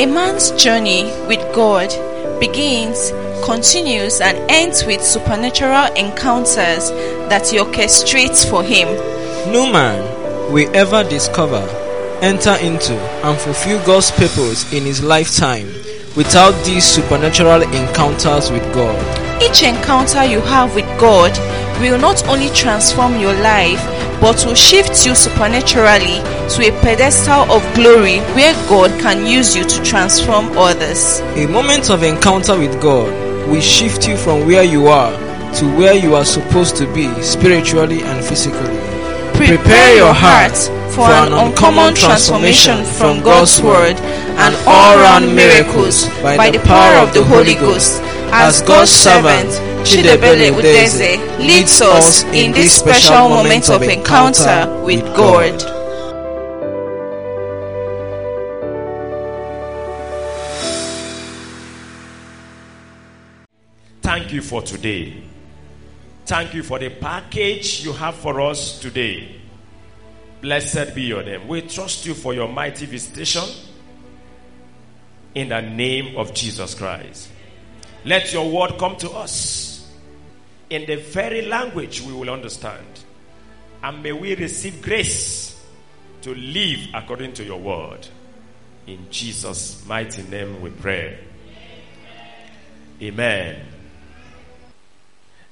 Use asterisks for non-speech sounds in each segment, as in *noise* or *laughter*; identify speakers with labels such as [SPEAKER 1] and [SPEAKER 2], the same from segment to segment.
[SPEAKER 1] A man's journey with God begins, continues, and ends with supernatural encounters that he orchestrates for him.
[SPEAKER 2] No man will ever discover, enter into, and fulfill God's purpose in his lifetime without these supernatural encounters with God.
[SPEAKER 1] Each encounter you have with God will not only transform your life but will shift you supernaturally to a pedestal of glory where God can use you to transform others.
[SPEAKER 2] A moment of encounter with God will shift you from where you are to where you are supposed to be spiritually and physically.
[SPEAKER 1] Prepare your heart for an uncommon transformation from God's Word and all round miracles by the power of the Holy Ghost as God's servant. Chidiebele Udeze leads us in this special moment of encounter with God.
[SPEAKER 3] Thank you for today. Thank you for the package you have for us today. Blessed be your name. We trust you for your mighty visitation in the name of Jesus Christ. Let your word come to us in the very language we will understand. And may we receive grace to live according to your word. In Jesus' mighty name we pray. Amen.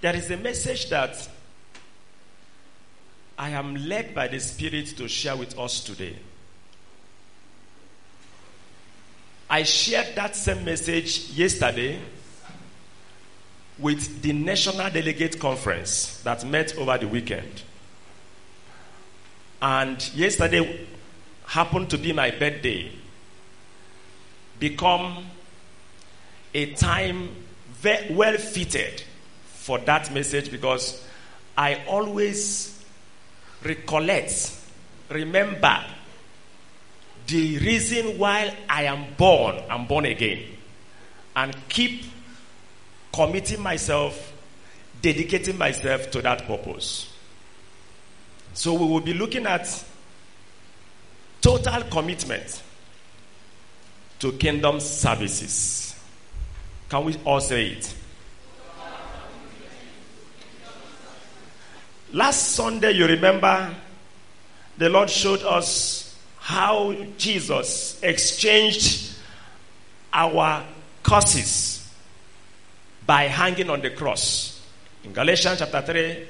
[SPEAKER 3] There is a message that I am led by the Spirit to share with us today. I shared that same message yesterday with the National Delegate Conference that met over the weekend. And yesterday happened to be my birthday. Become a time very well fitted for that message because I always recollect, remember the reason why I am born, I'm born again, and keep committing myself, dedicating myself to that purpose. So we will be looking at total commitment to kingdom services. Can we all say it? Last Sunday, you remember, the Lord showed us how Jesus exchanged our curses by hanging on the cross. In Galatians chapter 3,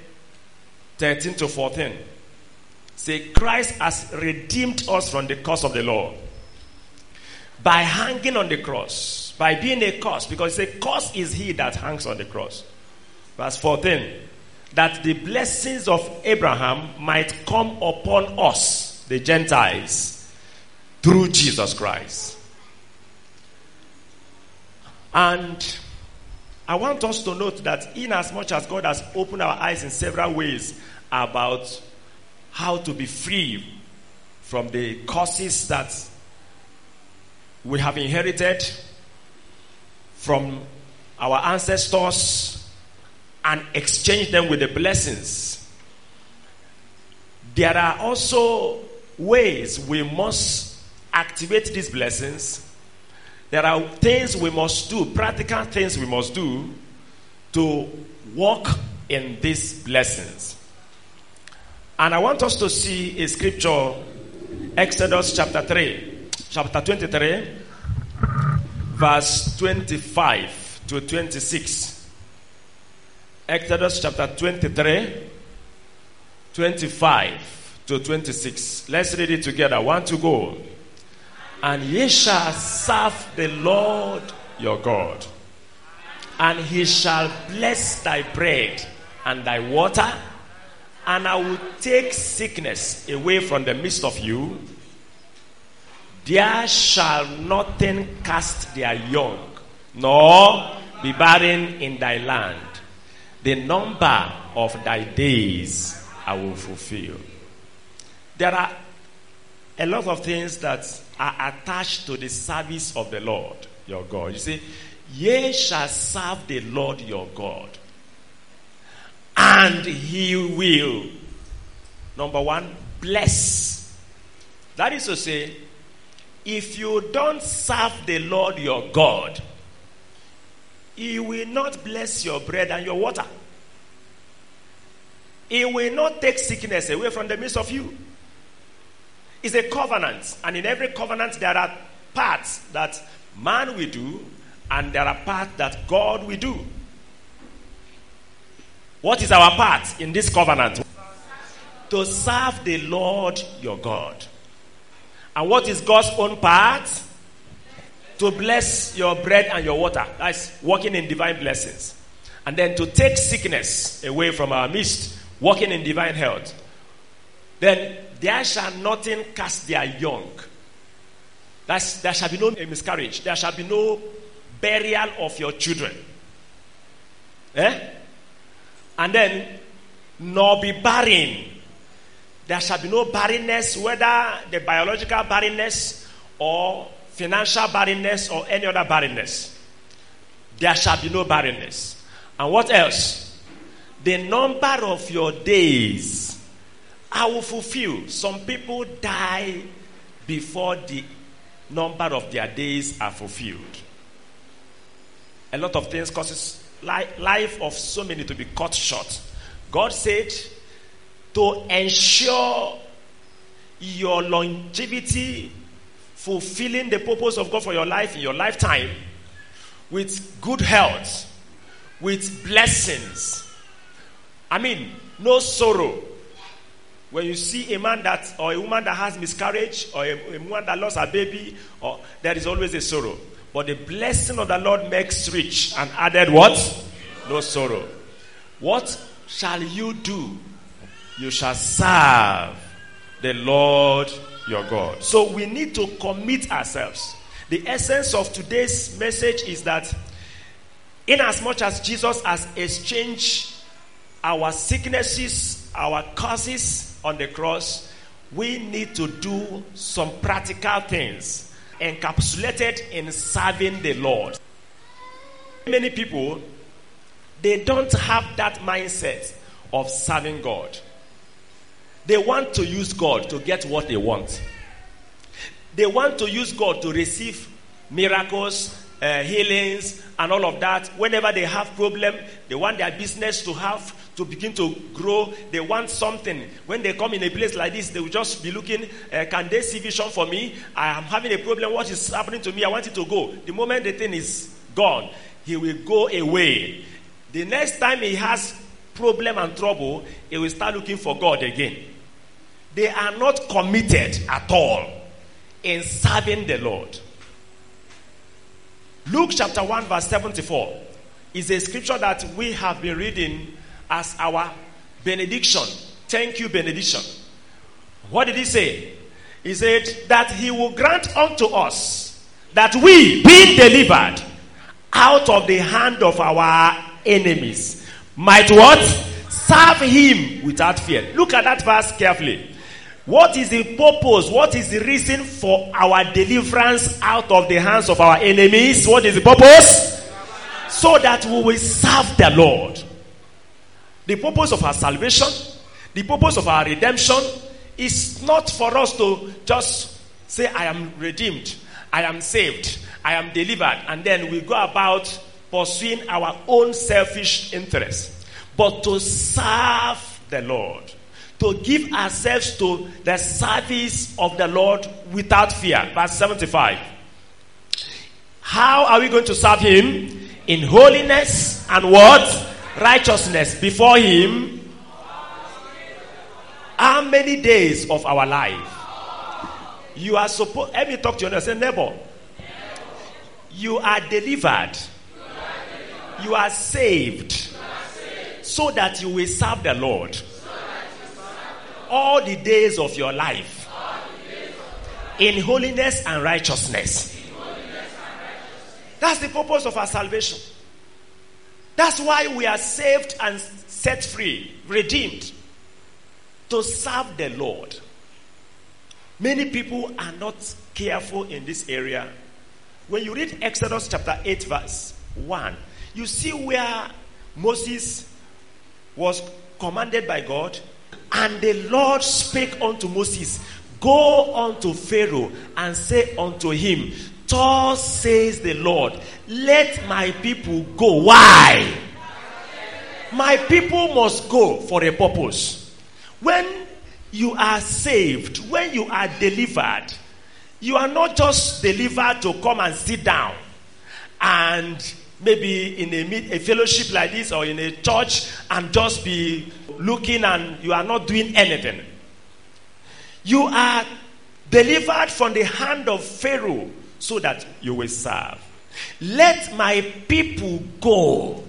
[SPEAKER 3] 13 to 14. Say, Christ has redeemed us from the curse of the law by hanging on the cross, by being a curse, because a curse is he that hangs on the cross. Verse 14 that the blessings of Abraham might come upon us, the Gentiles, through Jesus Christ. And I want us to note that, in as much as God has opened our eyes in several ways about how to be free from the curses that we have inherited from our ancestors and exchange them with the blessings. There are also ways we must activate these blessings. There are things we must do, practical things we must do to walk in these blessings. And I want us to see a scripture, Exodus chapter 3, chapter 23, verse 25 to 26. Exodus chapter 23, 25 to 26. Let's read it together. One to go. And ye shall serve the Lord your God, and he shall bless thy bread and thy water, and I will take sickness away from the midst of you. There shall nothing cast their young, nor be barren in thy land the number of thy days I will fulfill. There are a lot of things that are attached to the service of the Lord your God. You see, ye shall serve the Lord your God, and he will, number one, bless. That is to say, if you don't serve the Lord your God, He will not bless your bread and your water. He will not take sickness away from the midst of you. It's a covenant, and in every covenant, there are parts that man will do, and there are parts that God will do. What is our part in this covenant? To serve the Lord your God. And what is God's own part? To bless your bread and your water. That's walking in divine blessings. And then to take sickness away from our midst, walking in divine health. Then there shall nothing cast their young. That's, there shall be no miscarriage. There shall be no burial of your children. Eh? And then, nor be barren. There shall be no barrenness, whether the biological barrenness or financial barrenness or any other barrenness. There shall be no barrenness. And what else? The number of your days I will fulfill. Some people die before the number of their days are fulfilled. A lot of things causes life of so many to be cut short. God said to ensure your longevity, fulfilling the purpose of God for your life in your lifetime with good health, with blessings. I mean, no sorrow, when you see a man that or a woman that has miscarriage or a, a woman that lost her baby, or there is always a sorrow. But the blessing of the Lord makes rich and added what? No sorrow. What shall you do? You shall serve the Lord your God. So we need to commit ourselves. The essence of today's message is that, in as much as Jesus has exchanged our sicknesses, our curses, on the cross, we need to do some practical things encapsulated in serving the Lord. Many people, they don't have that mindset of serving God. They want to use God to get what they want. They want to use God to receive miracles, uh, healings, and all of that. Whenever they have problem, they want their business to have to begin to grow. They want something. When they come in a place like this, they will just be looking, uh, can they see vision for me? I am having a problem. What is happening to me? I want it to go. The moment the thing is gone, he will go away. The next time he has problem and trouble, he will start looking for God again. They are not committed at all in serving the Lord. Luke chapter 1, verse 74 is a scripture that we have been reading as our benediction. Thank you, benediction. What did he say? He said that he will grant unto us that we, being delivered out of the hand of our enemies, might what? Serve him without fear. Look at that verse carefully. What is the purpose? What is the reason for our deliverance out of the hands of our enemies? What is the purpose? So that we will serve the Lord. The purpose of our salvation, the purpose of our redemption is not for us to just say, I am redeemed, I am saved, I am delivered, and then we go about pursuing our own selfish interests, but to serve the Lord, to give ourselves to the service of the Lord without fear. Verse 75. How are we going to serve Him? In holiness and what? Righteousness before Him, how many days of our life? You are supposed, let me talk to you and say, neighbor, you are delivered, you are saved, so that you will serve the Lord all the days of your life in holiness and righteousness. That's the purpose of our salvation. That's why we are saved and set free, redeemed, to serve the Lord. Many people are not careful in this area. When you read Exodus chapter 8, verse 1, you see where Moses was commanded by God, and the Lord spake unto Moses Go unto Pharaoh and say unto him, Thus says the Lord, let my people go. Why? My people must go for a purpose. When you are saved, when you are delivered, you are not just delivered to come and sit down and maybe in a, a fellowship like this or in a church and just be looking and you are not doing anything. You are delivered from the hand of Pharaoh so that you will serve. Let my people go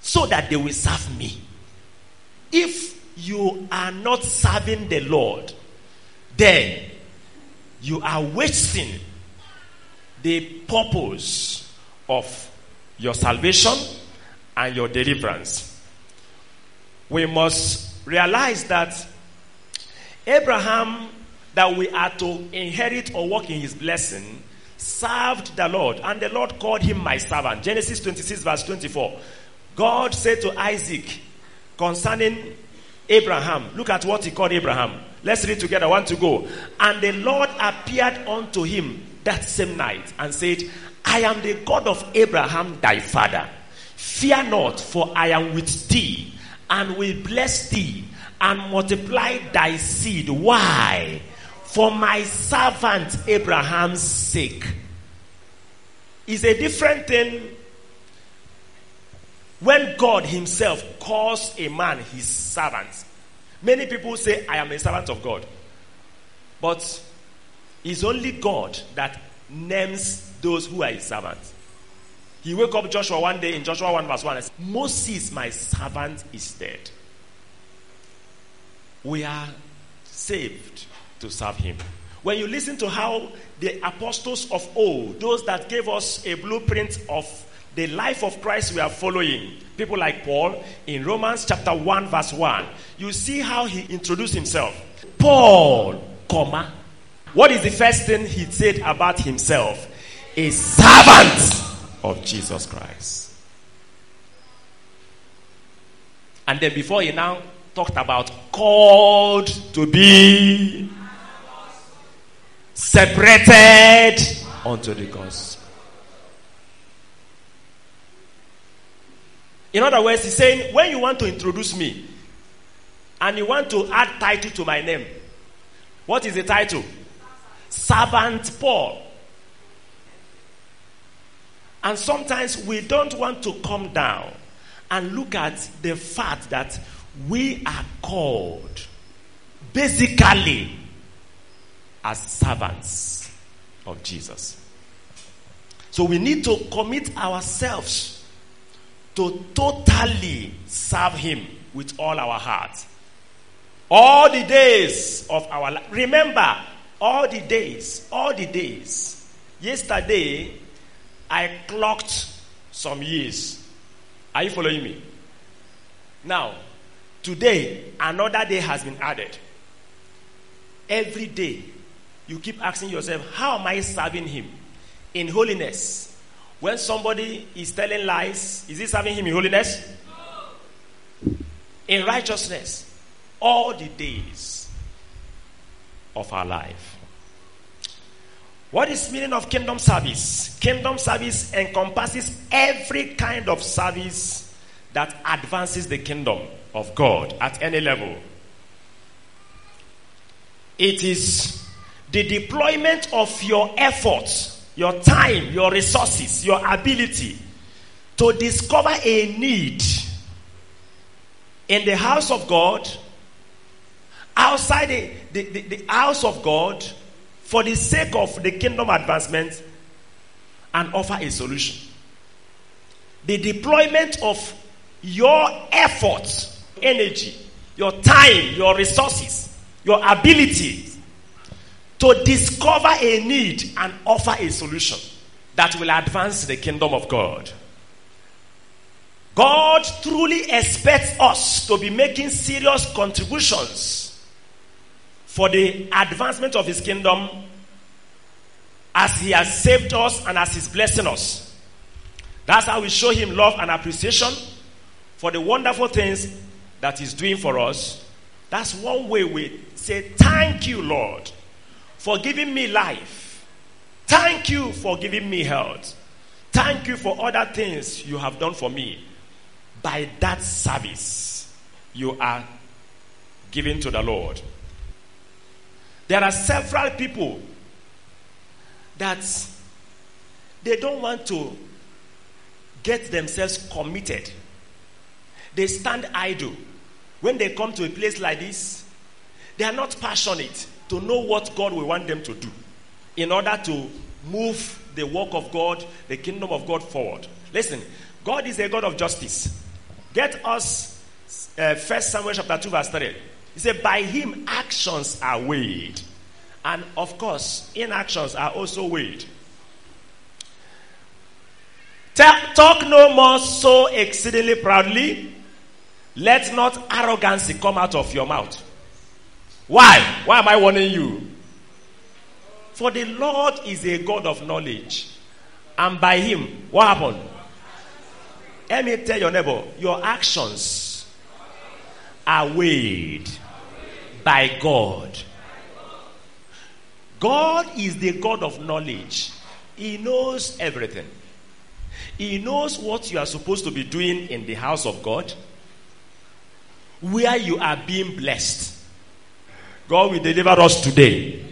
[SPEAKER 3] so that they will serve me. If you are not serving the Lord, then you are wasting the purpose of your salvation and your deliverance. We must realize that Abraham, that we are to inherit or walk in his blessing, served the Lord, and the Lord called him my servant. Genesis 26, verse 24. God said to Isaac concerning Abraham, look at what he called Abraham. Let's read together. One to go. And the Lord appeared unto him that same night and said, I am the God of Abraham thy father. Fear not, for I am with thee, and will bless thee, and multiply thy seed. Why? For my servant Abraham's sake. Is a different thing when God Himself calls a man His servant. Many people say, I am a servant of God. But it's only God that names those who are his servants. He woke up Joshua one day in Joshua 1 verse 1 and said, Moses, my servant, is dead. We are saved to serve him. When you listen to how the apostles of old, those that gave us a blueprint of the life of Christ we are following, people like Paul, in Romans chapter 1, verse 1, you see how he introduced himself. Paul, comma. What is the first thing he said about himself? A servant of Jesus Christ. And then before he now talked about called to be separated unto the gospel. In other words, he's saying, when you want to introduce me and you want to add title to my name, what is the title? Servant Paul. And sometimes we don't want to come down and look at the fact that we are called basically as servants of Jesus. So we need to commit ourselves to totally serve Him with all our heart. All the days of our life. Remember, all the days, all the days. Yesterday, I clocked some years. Are you following me? Now, today, another day has been added. Every day, you keep asking yourself, How am I serving Him? In holiness. When somebody is telling lies, is he serving Him in holiness? In righteousness. All the days of our life. What is meaning of kingdom service? Kingdom service encompasses every kind of service that advances the kingdom of God at any level. It is the deployment of your efforts, your time, your resources, your ability to discover a need in the house of God, outside the, the, the, the house of God, for the sake of the kingdom advancement, and offer a solution. The deployment of your efforts, energy, your time, your resources, your ability to discover a need and offer a solution that will advance the kingdom of God. God truly expects us to be making serious contributions for the advancement of his kingdom as he has saved us and as he's blessing us. That's how we show him love and appreciation for the wonderful things that he's doing for us. That's one way we say, Thank you, Lord. For giving me life. Thank you for giving me health. Thank you for other things you have done for me. By that service, you are giving to the Lord. There are several people that they don't want to get themselves committed. They stand idle. When they come to a place like this, they are not passionate to know what God will want them to do in order to move the work of God, the kingdom of God forward. Listen, God is a God of justice. Get us uh, Samuel chapter 2, verse 3. He said, By him actions are weighed. And of course, inactions are also weighed. Talk no more so exceedingly proudly. Let not arrogancy come out of your mouth. Why? Why am I warning you? For the Lord is a God of knowledge. And by him, what happened? Let me tell your neighbor, your actions are weighed by God. God is the God of knowledge. He knows everything. He knows what you are supposed to be doing in the house of God, where you are being blessed. God will deliver us today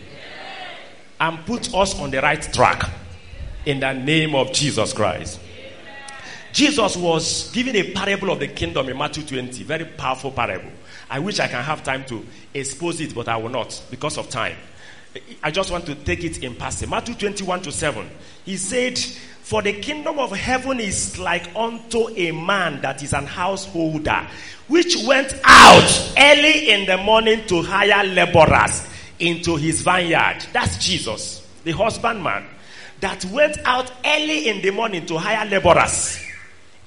[SPEAKER 3] and put us on the right track in the name of Jesus Christ. Jesus was giving a parable of the kingdom in Matthew 20, very powerful parable. I wish I can have time to expose it, but I will not because of time. I just want to take it in passing. Matthew 21 to 7. He said, For the kingdom of heaven is like unto a man that is an householder, which went out early in the morning to hire laborers into his vineyard. That's Jesus, the husbandman, that went out early in the morning to hire laborers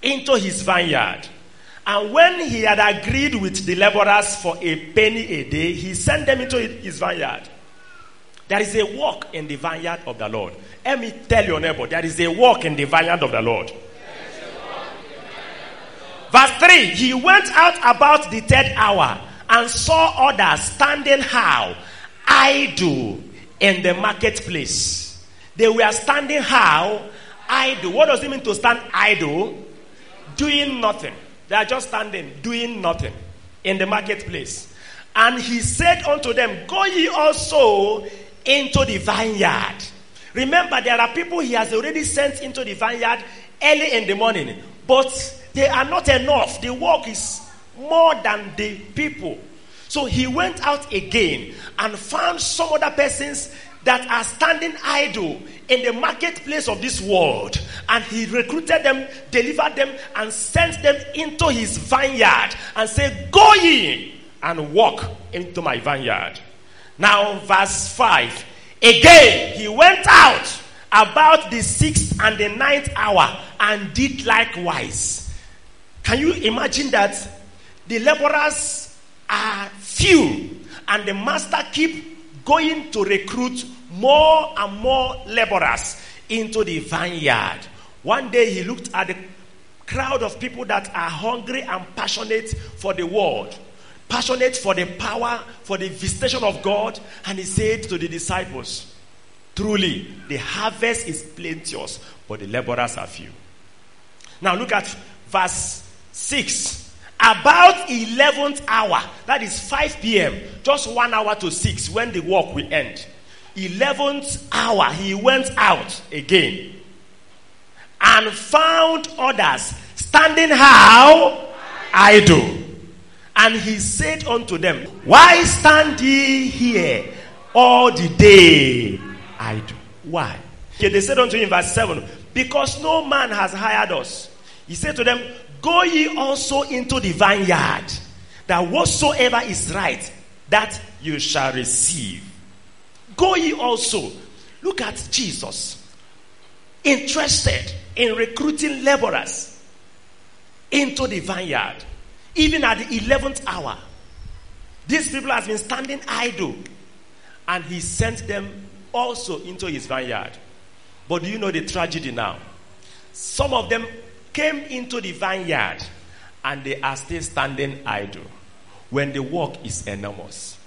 [SPEAKER 3] into his vineyard. And when he had agreed with the laborers for a penny a day, he sent them into his vineyard. There is a walk in the vineyard of the Lord. Let me tell your neighbor, there is a walk in the vineyard of the Lord. Verse 3 He went out about the third hour and saw others standing how? Idle in the marketplace. They were standing how? Idle. What does it mean to stand idle? Doing nothing. They are just standing, doing nothing in the marketplace. And he said unto them, Go ye also into the vineyard. Remember, there are people he has already sent into the vineyard early in the morning, but they are not enough. The work is more than the people. So he went out again and found some other persons that are standing idle in the marketplace of this world. And he recruited them, delivered them, and sent them into his vineyard and said, Go ye and walk into my vineyard. Now, verse 5. Again, he went out about the sixth and the ninth hour and did likewise. Can you imagine that? The laborers are few, and the master keep going to recruit more and more laborers into the vineyard. One day he looked at the crowd of people that are hungry and passionate for the world passionate for the power, for the visitation of God. And he said to the disciples, Truly, the harvest is plenteous, but the laborers are few. Now look at verse 6. About 11th hour, that is 5 p.m., just one hour to 6, when the work will end. 11th hour, he went out again and found others standing how? Idle. And he said unto them, Why stand ye here all the day idle? Why? Okay, they said unto him, verse 7, Because no man has hired us. He said to them, Go ye also into the vineyard, that whatsoever is right, that you shall receive. Go ye also. Look at Jesus. Interested in recruiting laborers into the vineyard even at the 11th hour. These people have been standing idle. And he sent them also into his vineyard. But do you know the tragedy now? Some of them came into the vineyard and they are still standing idle when the work is enormous.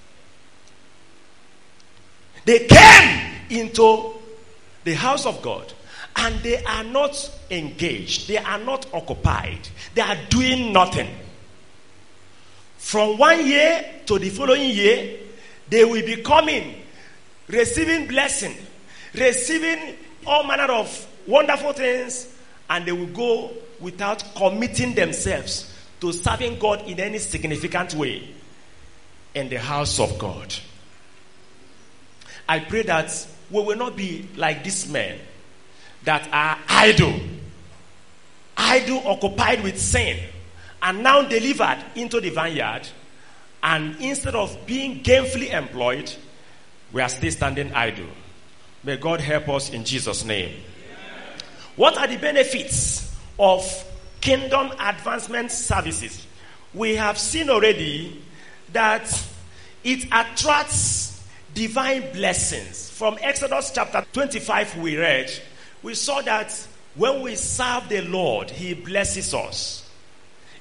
[SPEAKER 3] They came into the house of God and they are not engaged, they are not occupied, they are doing nothing. From one year to the following year, they will be coming, receiving blessing, receiving all manner of wonderful things, and they will go without committing themselves to serving God in any significant way in the house of God. I pray that we will not be like these men that are idle, idle, occupied with sin, and now delivered into the vineyard. And instead of being gainfully employed, we are still standing idle. May God help us in Jesus' name. What are the benefits of kingdom advancement services? We have seen already that it attracts divine blessings. From Exodus chapter 25, we read, we saw that when we serve the Lord, He blesses us.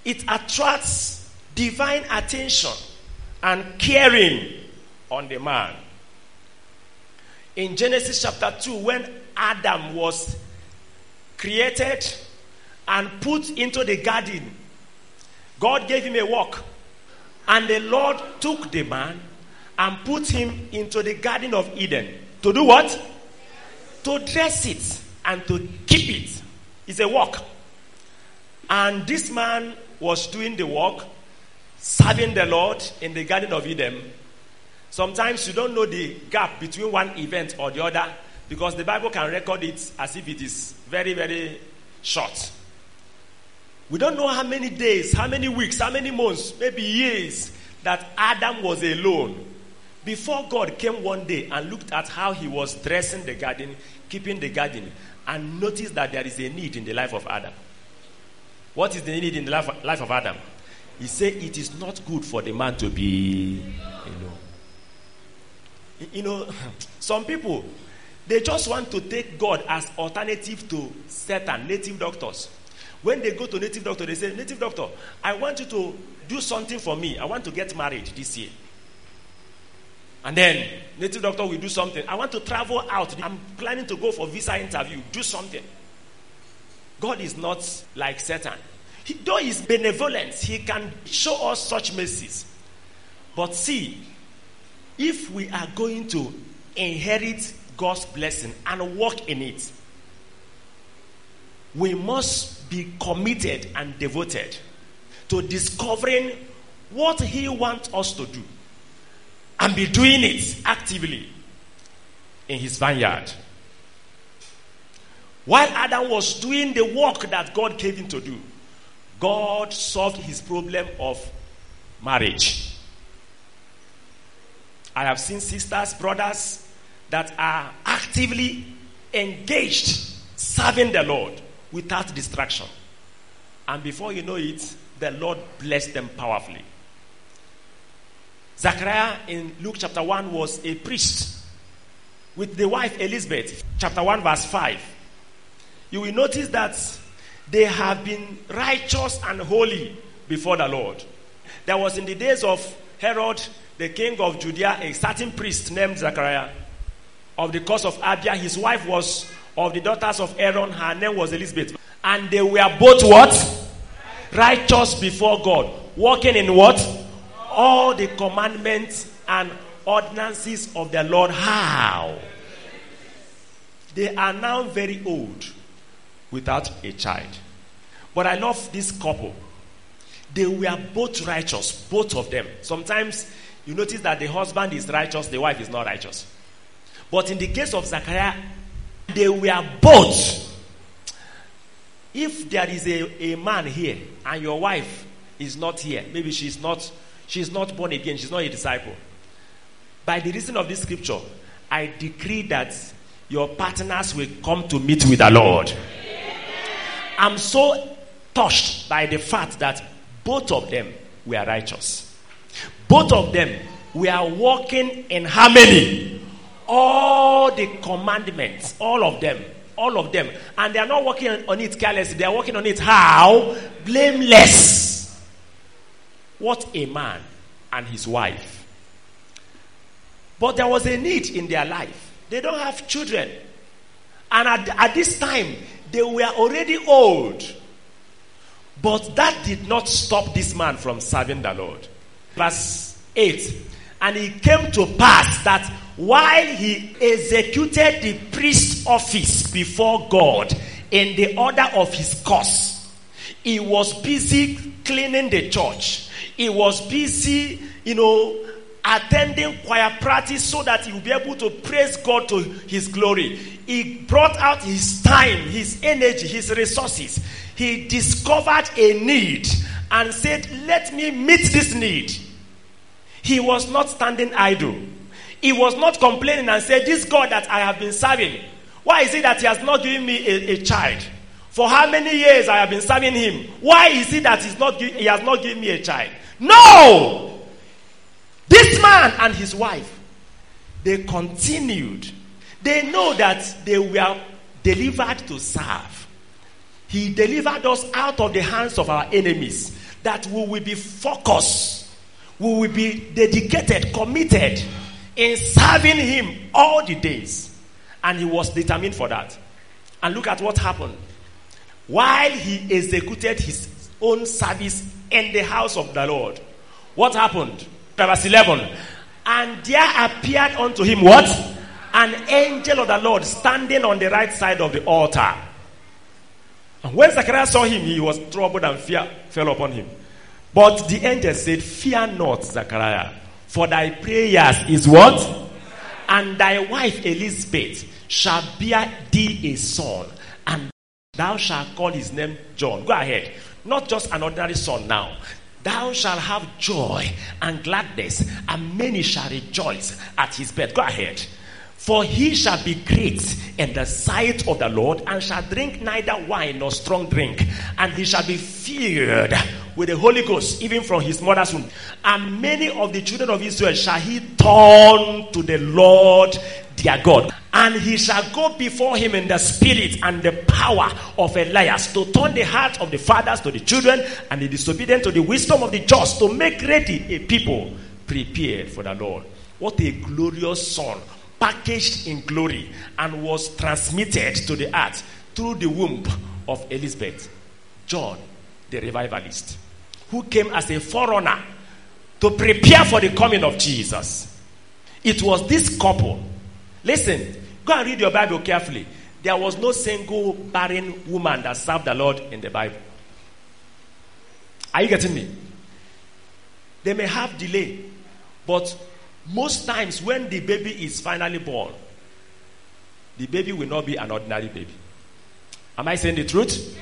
[SPEAKER 3] It attracts divine attention and caring on the man. In Genesis chapter 2, when Adam was created and put into the garden, God gave him a work. And the Lord took the man and put him into the Garden of Eden. To do what? To dress it and to keep it. It's a work. And this man was doing the work, serving the Lord in the Garden of Eden. Sometimes you don't know the gap between one event or the other because the Bible can record it as if it is very, very short. We don't know how many days, how many weeks, how many months, maybe years that Adam was alone before God came one day and looked at how he was dressing the garden, keeping the garden, and noticed that there is a need in the life of Adam. What is the need in the life, life of Adam? He said it is not good for the man to be alone. You know, *laughs* some people they just want to take God as alternative to Satan, native doctors. When they go to native doctor, they say, Native doctor, I want you to do something for me. I want to get married this year. And then native doctor will do something. I want to travel out. I'm planning to go for visa interview. Do something. God is not like Satan. He, though he's benevolent, he can show us such mercies. But see, if we are going to inherit God's blessing and walk in it, we must be committed and devoted to discovering what He wants us to do and be doing it actively in His vineyard. While Adam was doing the work that God gave him to do, God solved his problem of marriage. I have seen sisters, brothers that are actively engaged serving the Lord without distraction. And before you know it, the Lord blessed them powerfully. Zachariah in Luke chapter 1 was a priest with the wife Elizabeth, chapter 1, verse 5. You will notice that they have been righteous and holy before the Lord. There was in the days of Herod, the king of Judea, a certain priest named Zachariah of the course of Abia. His wife was of the daughters of Aaron. Her name was Elizabeth. And they were both what? Righteous before God. Walking in what? All the commandments and ordinances of the Lord. How? They are now very old without a child. But I love this couple. They were both righteous, both of them. Sometimes you notice that the husband is righteous, the wife is not righteous. But in the case of Zachariah, they were both. If there is a, a man here and your wife is not here, maybe she's not she's not born again, she's not a disciple. By the reason of this scripture, I decree that your partners will come to meet with the Lord. I'm so touched by the fact that both of them were righteous. Both of them were walking in harmony. All the commandments, all of them, all of them. And they are not working on it carelessly, they are working on it how? Blameless. What a man and his wife. But there was a need in their life. They don't have children. And at, at this time, they were already old. But that did not stop this man from serving the Lord. Verse 8 And it came to pass that while he executed the priest office before God in the order of his course, he was busy cleaning the church. He was busy, you know, attending choir practice so that he will be able to praise God to his glory. He brought out his time, his energy, his resources. He discovered a need and said, Let me meet this need. He was not standing idle. He was not complaining and said, This God that I have been serving, why is it that he has not given me a, a child? For how many years I have been serving him? Why is it that he's not, he has not given me a child? No! This man and his wife, they continued. They know that they were delivered to serve. He delivered us out of the hands of our enemies, that we will be focused, we will be dedicated, committed in serving Him all the days. And he was determined for that. And look at what happened. While he executed his own service in the house of the Lord, what happened? Verse 11. And there appeared unto him what? An angel of the Lord standing on the right side of the altar. And when Zechariah saw him, he was troubled and fear fell upon him. But the angel said, Fear not, Zechariah, for thy prayers is what? And thy wife Elizabeth shall bear thee a son, and thou shalt call his name John. Go ahead. Not just an ordinary son now. Thou shalt have joy and gladness, and many shall rejoice at his birth. Go ahead. For he shall be great in the sight of the Lord, and shall drink neither wine nor strong drink, and he shall be filled with the Holy Ghost, even from his mother's womb. And many of the children of Israel shall he turn to the Lord their God. And he shall go before him in the spirit and the power of Elias to turn the heart of the fathers to the children and the disobedient to the wisdom of the just to make ready a people prepared for the Lord. What a glorious son, packaged in glory and was transmitted to the earth through the womb of Elizabeth. John, the revivalist, who came as a forerunner to prepare for the coming of Jesus. It was this couple Listen, go and read your Bible carefully. There was no single barren woman that served the Lord in the Bible. Are you getting me? They may have delay, but most times when the baby is finally born, the baby will not be an ordinary baby. Am I saying the truth?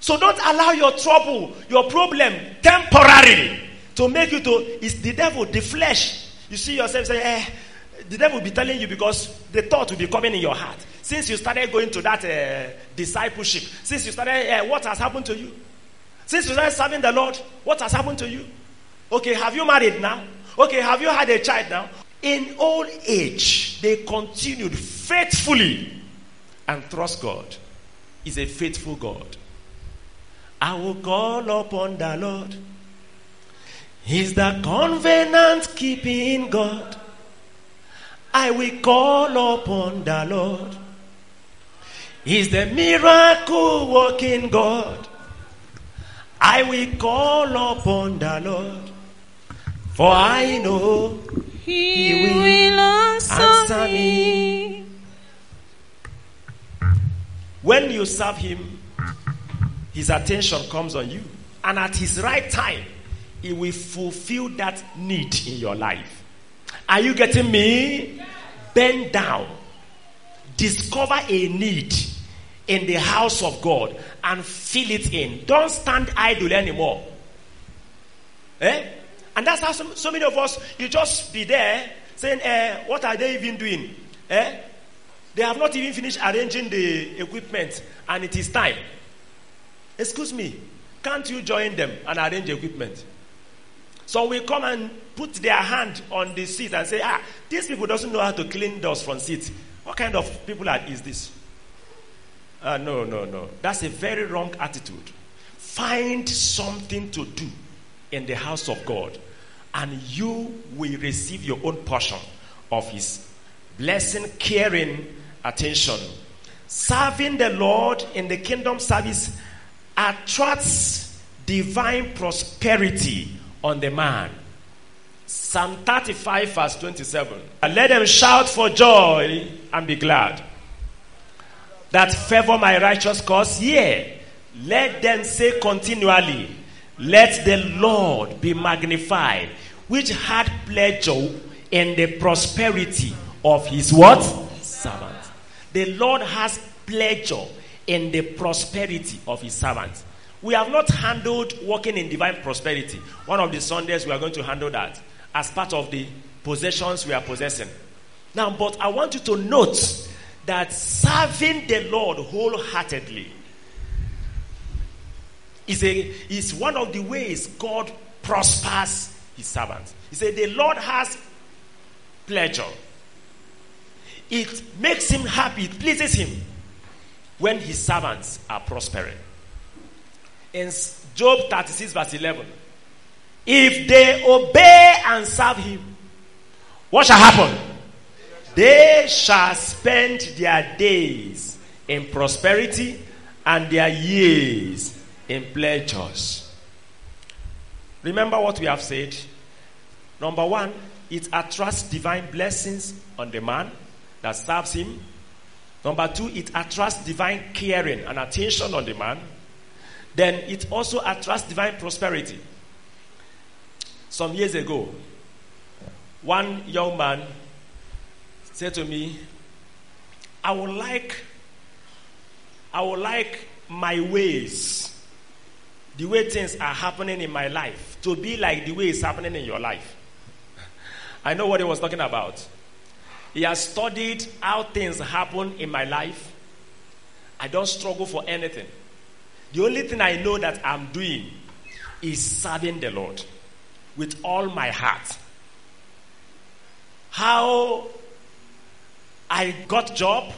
[SPEAKER 3] So don't allow your trouble, your problem temporarily to make you to it's the devil, the flesh you see yourself saying, eh, the devil will be telling you because the thought will be coming in your heart. Since you started going to that uh, discipleship, since you started, uh, what has happened to you? Since you started serving the Lord, what has happened to you? Okay, have you married now? Okay, have you had a child now? In old age, they continued faithfully and trust God. Is a faithful God. I will call upon the Lord He's the covenant keeping God. I will call upon the Lord. He's the miracle working God. I will call upon the Lord. For I know
[SPEAKER 1] He, he will, will answer, answer me.
[SPEAKER 3] me. When you serve Him, His attention comes on you. And at His right time, it will fulfill that need in your life. Are you getting me? Bend down. Discover a need in the house of God and fill it in. Don't stand idle anymore. Eh? And that's how so, so many of us, you just be there saying, eh, what are they even doing? Eh? They have not even finished arranging the equipment and it is time. Excuse me, can't you join them and arrange equipment? So we come and put their hand on the seat and say, ah, these people doesn't know how to clean doors from seats. What kind of people are, is this? Uh, no, no, no. That's a very wrong attitude. Find something to do in the house of God and you will receive your own portion of his blessing, caring, attention. Serving the Lord in the kingdom service attracts divine prosperity on the man. Psalm 35, verse 27. Let them shout for joy and be glad. That favor my righteous cause, yea. Let them say continually, Let the Lord be magnified, which had pleasure in the prosperity of his what? Servant. The Lord has pleasure in the prosperity of his servants. We have not handled walking in divine prosperity. One of the Sundays we are going to handle that as part of the possessions we are possessing. Now, but I want you to note that serving the Lord wholeheartedly is, a, is one of the ways God prospers his servants. He said, The Lord has pleasure. It makes him happy, it pleases him when his servants are prospering. In Job 36, verse 11, if they obey and serve him, what shall happen? They shall spend their days in prosperity and their years in pleasures. Remember what we have said? Number one, it attracts divine blessings on the man that serves him. Number two, it attracts divine caring and attention on the man. Then it also attracts divine prosperity. Some years ago, one young man said to me, I would like, I would like my ways, the way things are happening in my life, to be like the way it's happening in your life. I know what he was talking about. He has studied how things happen in my life. I don't struggle for anything. The only thing I know that I'm doing is serving the Lord with all my heart. How I got job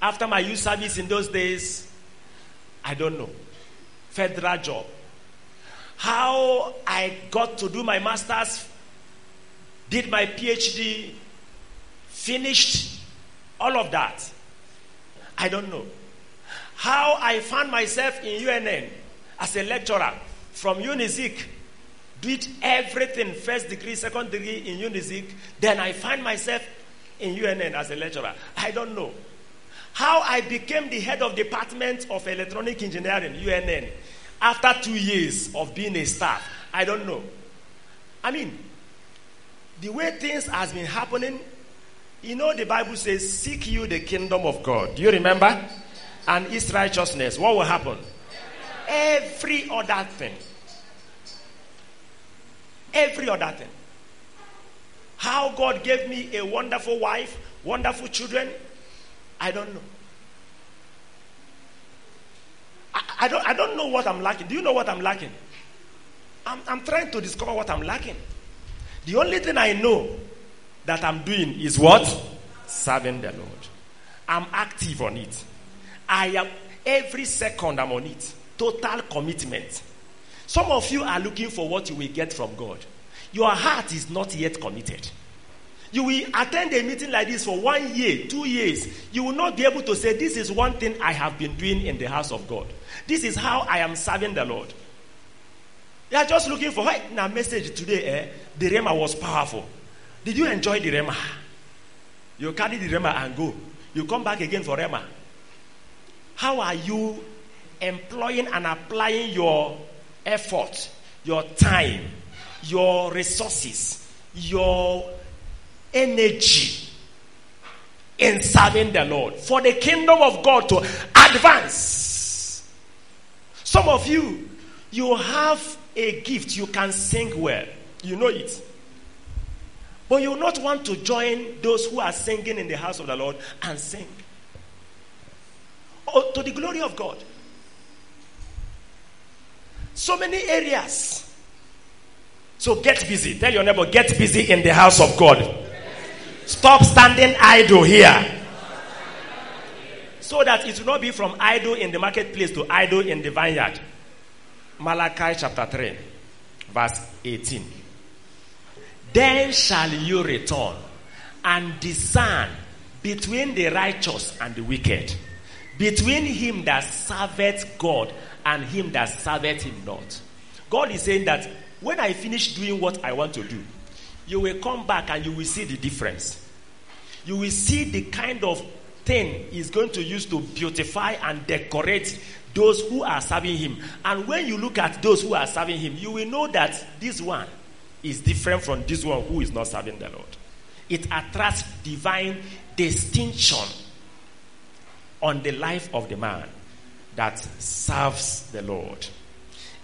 [SPEAKER 3] after my youth service in those days, I don't know. Federal job. How I got to do my master's, did my PhD, finished all of that. I don't know. How I found myself in UNN as a lecturer from UNIZIK did everything first degree, second degree in UNIZIK. Then I find myself in UNN as a lecturer. I don't know. How I became the head of department of electronic engineering, UNN, after two years of being a staff. I don't know. I mean, the way things has been happening, you know the Bible says, seek you the kingdom of God. Do you remember? And its righteousness. What will happen? Every other thing every other thing. How God gave me a wonderful wife, wonderful children, I don't know. I, I, don't, I don't know what I'm lacking. Do you know what I'm lacking? I'm, I'm trying to discover what I'm lacking. The only thing I know that I'm doing is what? Serving the Lord. I'm active on it. I am every second I'm on it. Total commitment. Some of you are looking for what you will get from God. Your heart is not yet committed. You will attend a meeting like this for one year, two years. You will not be able to say, This is one thing I have been doing in the house of God. This is how I am serving the Lord. You are just looking for, hey, now message today, eh? The Rhema was powerful. Did you enjoy the Rhema? You carry the Rhema and go. You come back again for Rhema. How are you employing and applying your effort, your time, your resources, your energy in serving the Lord for the kingdom of God to advance. Some of you, you have a gift, you can sing well, you know it. But you will not want to join those who are singing in the house of the Lord and sing. Oh, to the glory of God. So many areas. So get busy. Tell your neighbor, get busy in the house of God. Stop standing idle here. So that it will not be from idle in the marketplace to idle in the vineyard. Malachi chapter 3, verse 18. then shall you return and discern between the righteous and the wicked, between him that serveth God and him that serveth him not. God is saying that when I finish doing what I want to do, you will come back and you will see the difference. You will see the kind of thing he's going to use to beautify and decorate those who are serving him. And when you look at those who are serving him, you will know that this one is different from this one who is not serving the Lord. It attracts divine distinction on the life of the man that serves the Lord.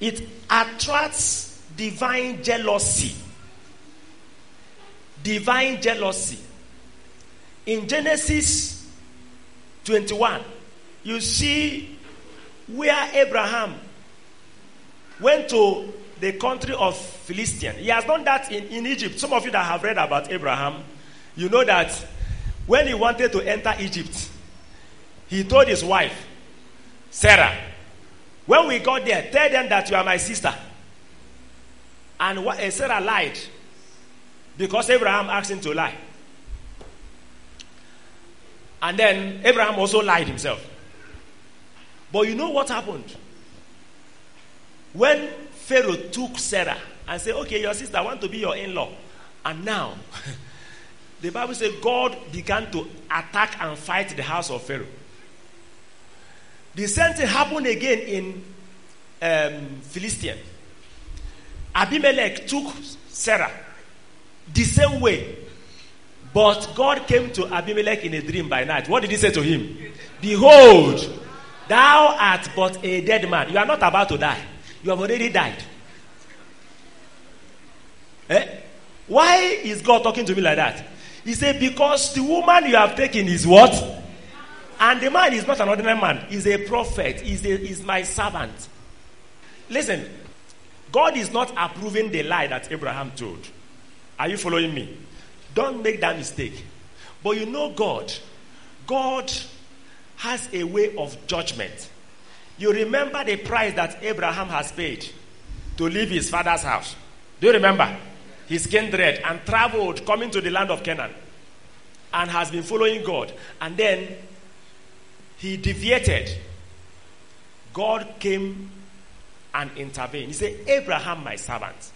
[SPEAKER 3] It attracts divine jealousy. Divine jealousy. In Genesis 21, you see where Abraham went to the country of Philistine. He has done that in, in Egypt. Some of you that have read about Abraham, you know that when he wanted to enter Egypt, he told his wife, Sarah, when we got there, tell them that you are my sister. And eh, Sarah lied because Abraham asked him to lie. And then Abraham also lied himself. But you know what happened? When Pharaoh took Sarah and said, Okay, your sister, I want to be your in law. And now, *laughs* the Bible says God began to attack and fight the house of Pharaoh. The same thing happened again in um, Philistine. Abimelech took Sarah the same way. But God came to Abimelech in a dream by night. What did he say to him? Behold, thou art but a dead man. You are not about to die. You have already died. Eh? Why is God talking to me like that? He said, Because the woman you have taken is what? And the man is not an ordinary man, he's a prophet, he's, a, he's my servant. Listen, God is not approving the lie that Abraham told. Are you following me? Don't make that mistake. But you know God. God has a way of judgment. You remember the price that Abraham has paid to leave his father's house. Do you remember? His kindred and traveled coming to the land of Canaan and has been following God. And then he deviated. God came and intervened. He said, Abraham, my servant.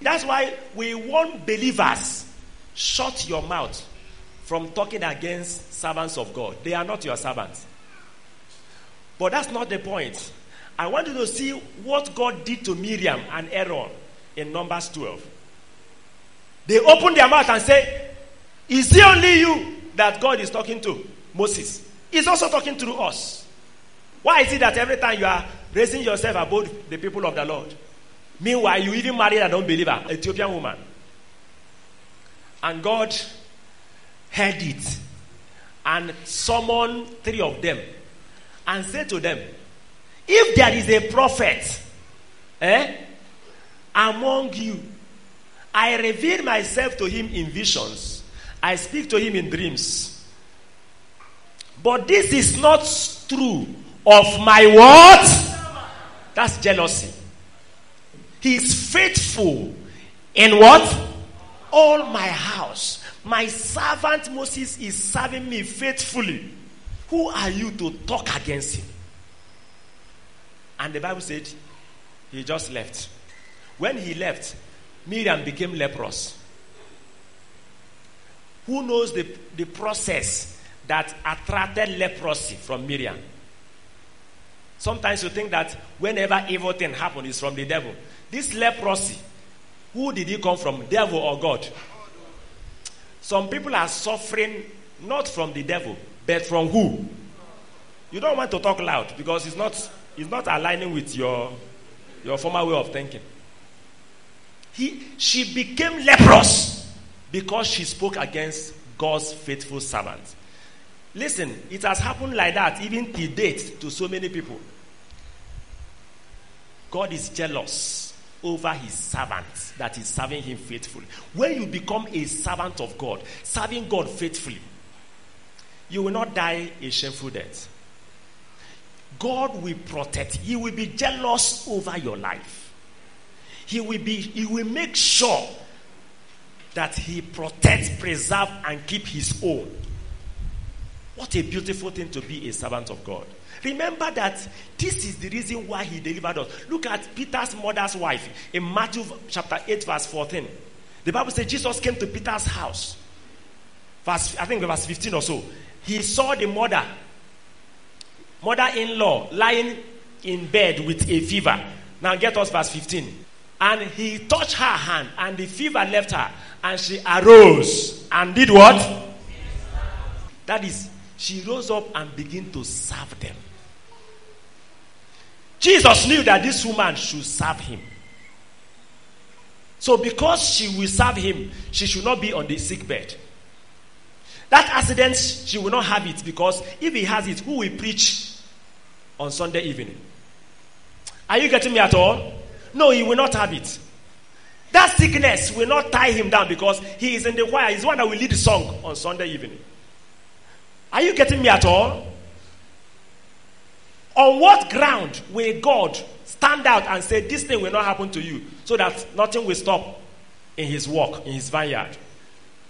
[SPEAKER 3] That's why we want believers shut your mouth from talking against servants of God. They are not your servants. But that's not the point. I want you to see what God did to Miriam and Aaron in Numbers 12. They opened their mouth and said, Is it only you that God is talking to? Moses. He's also talking to us. Why is it that every time you are raising yourself above the people of the Lord? Meanwhile, you even married an unbeliever, Ethiopian woman. And God heard it and summoned three of them and said to them, If there is a prophet eh, among you, I reveal myself to him in visions, I speak to him in dreams. But this is not true of my what? That's jealousy. He is faithful in what? All my house. My servant Moses is serving me faithfully. Who are you to talk against him? And the Bible said he just left. When he left, Miriam became leprous. Who knows the, the process that attracted leprosy from Miriam? Sometimes you think that whenever evil thing happens, it's from the devil. This leprosy, who did he come from? Devil or God? Some people are suffering not from the devil, but from who? You don't want to talk loud because it's not, it's not aligning with your, your former way of thinking. He, she became leprous because she spoke against God's faithful servant. Listen, it has happened like that even to date to so many people. God is jealous over his servants that is serving him faithfully. When you become a servant of God, serving God faithfully, you will not die a shameful death. God will protect. He will be jealous over your life. He will be he will make sure that he protects, preserve, and keep his own. What a beautiful thing to be a servant of God. Remember that this is the reason why he delivered us. Look at Peter's mother's wife in Matthew chapter 8, verse 14. The Bible says Jesus came to Peter's house. Verse, I think verse 15 or so. He saw the mother, mother-in-law, lying in bed with a fever. Now get us verse 15. And he touched her hand, and the fever left her, and she arose and did what? That is, she rose up and began to serve them. Jesus knew that this woman should serve him. So, because she will serve him, she should not be on the sick bed. That accident, she will not have it because if he has it, who will preach on Sunday evening? Are you getting me at all? No, he will not have it. That sickness will not tie him down because he is in the choir. He's the one that will lead the song on Sunday evening. Are you getting me at all? On what ground will God stand out and say, This thing will not happen to you, so that nothing will stop in his work, in his vineyard?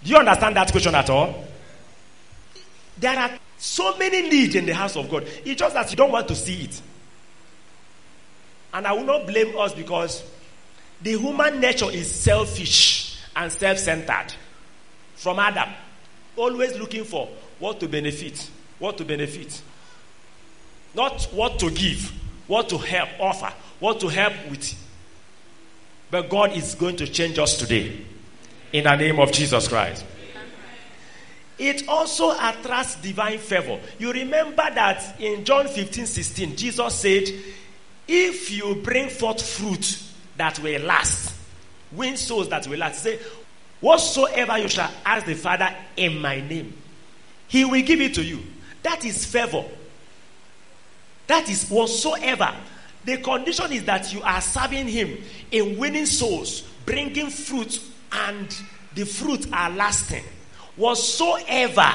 [SPEAKER 3] Do you understand that question at all? There are so many needs in the house of God. It's just that you don't want to see it. And I will not blame us because the human nature is selfish and self centered. From Adam, always looking for what to benefit, what to benefit. Not what to give, what to help, offer, what to help with. But God is going to change us today in the name of Jesus Christ. It also attracts divine favor. You remember that in John 15 16, Jesus said, If you bring forth fruit that will last, win souls that will last, say, Whatsoever you shall ask the Father in my name, he will give it to you. That is favor. That is whatsoever. The condition is that you are serving him in winning souls, bringing fruit, and the fruit are lasting. Whatsoever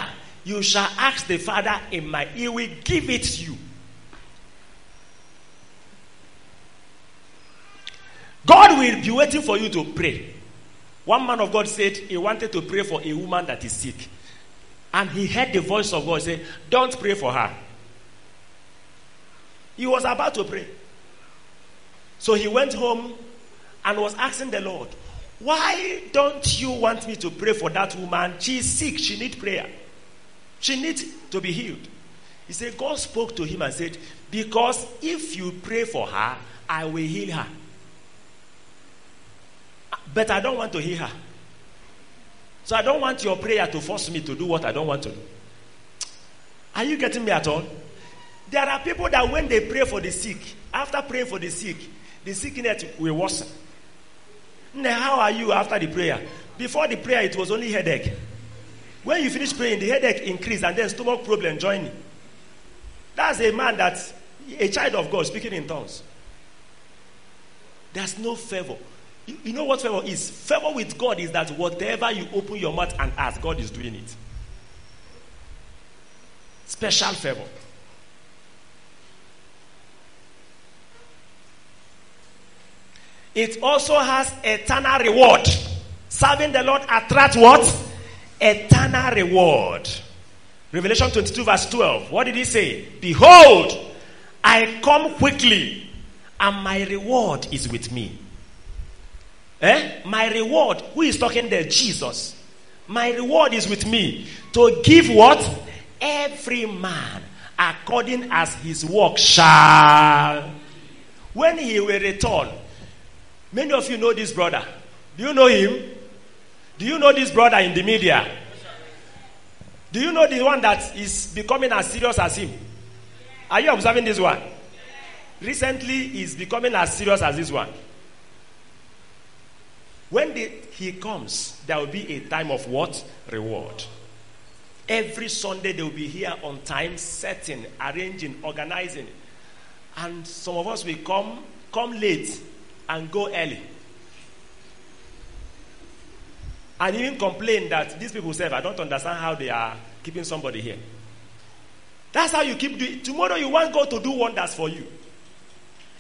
[SPEAKER 3] you shall ask the Father in my, He will give it to you. God will be waiting for you to pray. One man of God said he wanted to pray for a woman that is sick. And he heard the voice of God say, Don't pray for her. He was about to pray. So he went home and was asking the Lord, why don't you want me to pray for that woman? She is sick. She needs prayer. She needs to be healed. He said, God spoke to him and said, Because if you pray for her, I will heal her. But I don't want to heal her. So I don't want your prayer to force me to do what I don't want to do. Are you getting me at all? There are people that when they pray for the sick, after praying for the sick, the sickness will worsen. Now, how are you after the prayer? Before the prayer, it was only headache. When you finish praying, the headache increased and then stomach problem joining. That's a man that's a child of God speaking in tongues. There's no favor. You, know what favor is? Favor with God is that whatever you open your mouth and ask, God is doing it. Special favor. It also has eternal reward. Serving the Lord attracts what? Eternal reward. Revelation 22 verse 12. What did he say? Behold, I come quickly and my reward is with me. Eh? My reward. Who is talking there? Jesus. My reward is with me to give what? Every man according as his work shall. When he will return, Many of you know this brother. Do you know him? Do you know this brother in the media? Do you know the one that is becoming as serious as him? Are you observing this one? Recently, he's becoming as serious as this one. When he comes, there will be a time of what? Reward. Every Sunday, they will be here on time, setting, arranging, organizing. And some of us will come, come late, and go early. And even complain that these people say, I don't understand how they are keeping somebody here. That's how you keep doing. Tomorrow you want God to do wonders for you.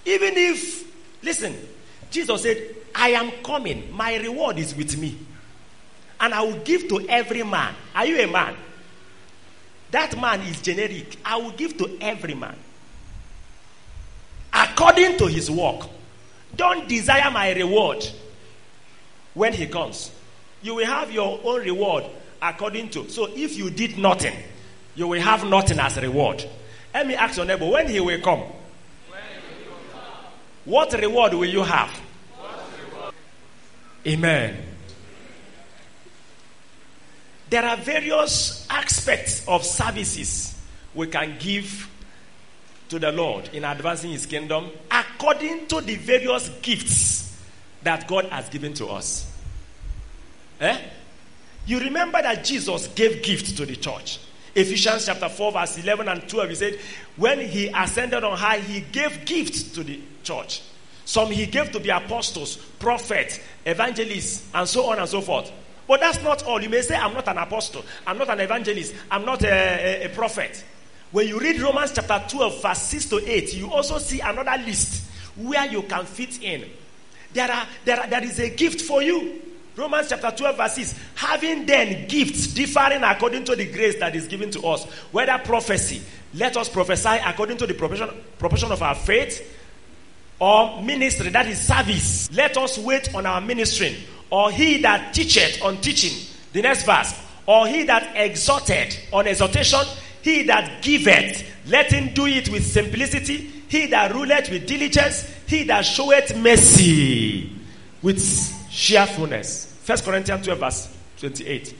[SPEAKER 3] Even if, listen, Jesus said, I am coming. My reward is with me. and I will give to every man. Are you a man? That man is generic. I will give to every man according to his work. Don't desire my reward when he comes. You will have your own reward according to. So if you did nothing, you will have nothing as reward. Let me ask your neighbor when he will come. What reward will you have? Amen. There are various aspects of services we can give to the Lord in advancing His kingdom according to the various gifts that God has given to us. Eh? You remember that Jesus gave gifts to the church. Ephesians chapter 4, verse 11 and 12, he said, When he ascended on high, he gave gifts to the church. Some he gave to the apostles, prophets, evangelists, and so on and so forth. But that's not all. You may say, I'm not an apostle, I'm not an evangelist, I'm not a, a, a prophet. When you read Romans chapter 12, verse 6 to 8, you also see another list where you can fit in. There, are, there, are, there is a gift for you. Romans chapter 12, verse 6. Having then gifts differing according to the grace that is given to us, whether prophecy, let us prophesy according to the proportion, proportion of our faith, or ministry, that is service. Let us wait on our ministry, or he that teacheth on teaching. The next verse. Or he that exhorted on exhortation, he that giveth, let him do it with simplicity. He that ruleth with diligence, he that showeth mercy with cheerfulness. First Corinthians 12, verse 28.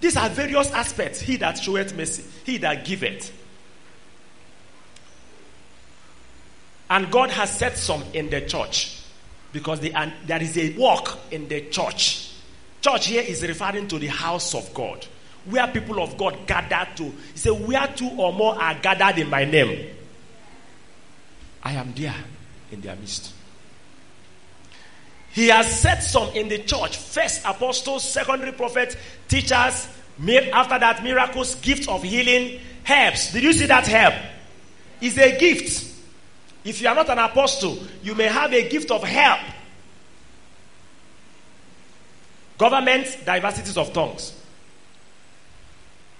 [SPEAKER 3] These are various aspects. He that showeth mercy, he that giveth. And God has set some in the church because the, there is a work in the church. Church here is referring to the house of God where people of God gather to. He said, Where two or more are gathered in my name, I am there in their midst. He has set some in the church first apostles, secondary prophets, teachers, after that, miracles, gift of healing, helps. Did you see that help? It's a gift. If you are not an apostle, you may have a gift of help. Government, diversities of tongues.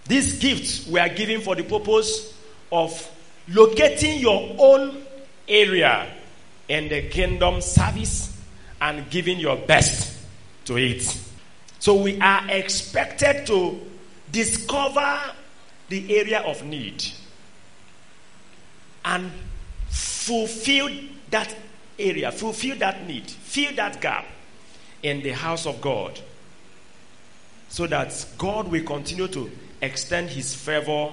[SPEAKER 3] These gifts were given for the purpose of locating your own area in the kingdom service and giving your best to it. So we are expected to discover the area of need and fulfill that area, fulfill that need, fill that gap in the house of God so that God will continue to extend his favor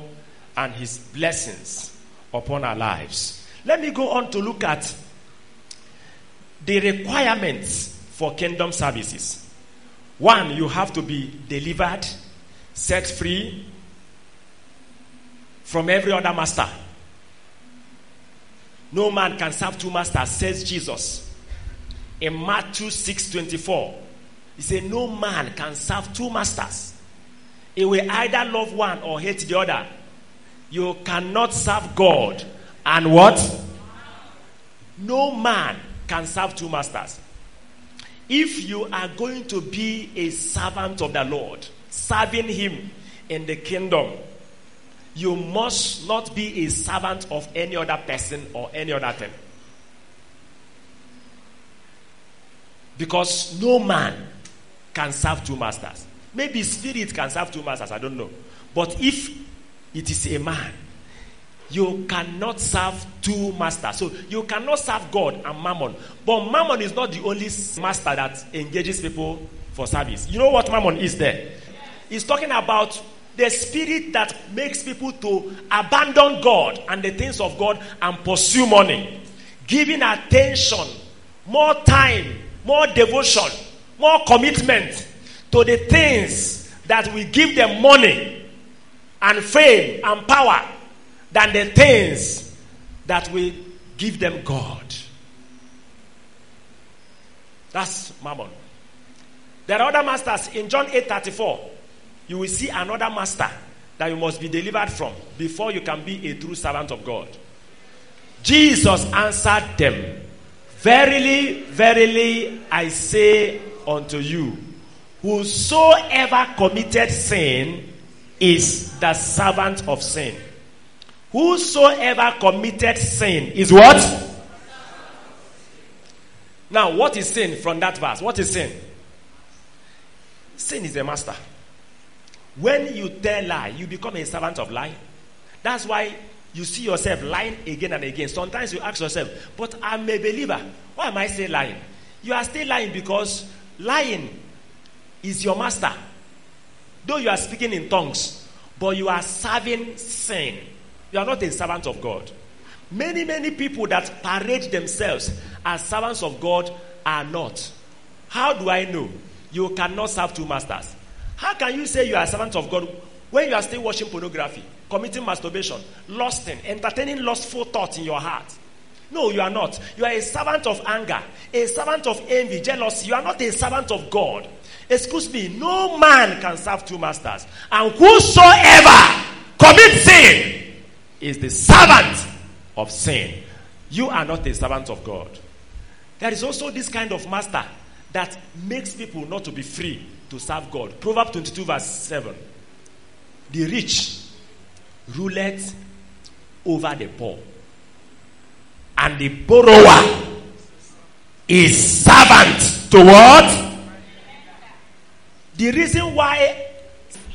[SPEAKER 3] and his blessings upon our lives. Let me go on to look at the requirements for kingdom services. One, you have to be delivered, set free from every other master. No man can serve two masters, says Jesus. In Matthew 6 24, he said, No man can serve two masters. He will either love one or hate the other. You cannot serve God and what? No man can serve two masters. If you are going to be a servant of the Lord, serving Him in the kingdom, you must not be a servant of any other person or any other thing. Because no man can serve two masters. Maybe spirit can serve two masters, I don't know. But if it is a man, you cannot serve two masters. So you cannot serve God and mammon. But mammon is not the only master that engages people for service. You know what mammon is there? He's talking about the spirit that makes people to abandon God and the things of God and pursue money. Giving attention, more time, more devotion, more commitment to the things that will give them money and fame and power than the things that will give them God. That's mammon. There are other masters in John 8 34. You will see another master that you must be delivered from before you can be a true servant of God. Jesus answered them, Verily, verily, I say unto you, Whosoever committed sin is the servant of sin. Whosoever committed sin is what? Now, what is sin from that verse? What is sin? Sin is a master. When you tell lie, you become a servant of lie. That's why you see yourself lying again and again. Sometimes you ask yourself, but I'm a believer. Why am I still lying? You are still lying because lying is your master. Though you are speaking in tongues, but you are serving sin. You are not a servant of God. Many, many people that parade themselves as servants of God are not. How do I know? You cannot serve two masters. How can you say you are a servant of God when you are still watching pornography, committing masturbation, lusting, entertaining lustful thoughts in your heart? No, you are not. You are a servant of anger, a servant of envy, jealousy. You are not a servant of God. Excuse me, no man can serve two masters. And whosoever commits sin is the servant of sin. You are not a servant of God. There is also this kind of master that makes people not to be free to serve God. Proverbs 22, verse 7. The rich ruleth over the poor and the borrower is servant to what? The reason why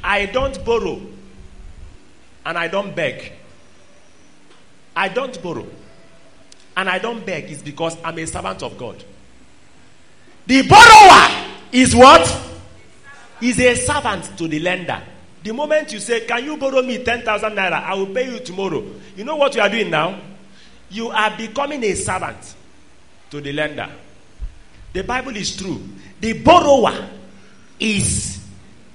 [SPEAKER 3] I don't borrow and I don't beg, I don't borrow and I don't beg is because I'm a servant of God. The borrower is what? Is a servant to the lender. The moment you say, Can you borrow me 10,000 naira? I will pay you tomorrow. You know what you are doing now? you are becoming a servant to the lender. The Bible is true. The borrower is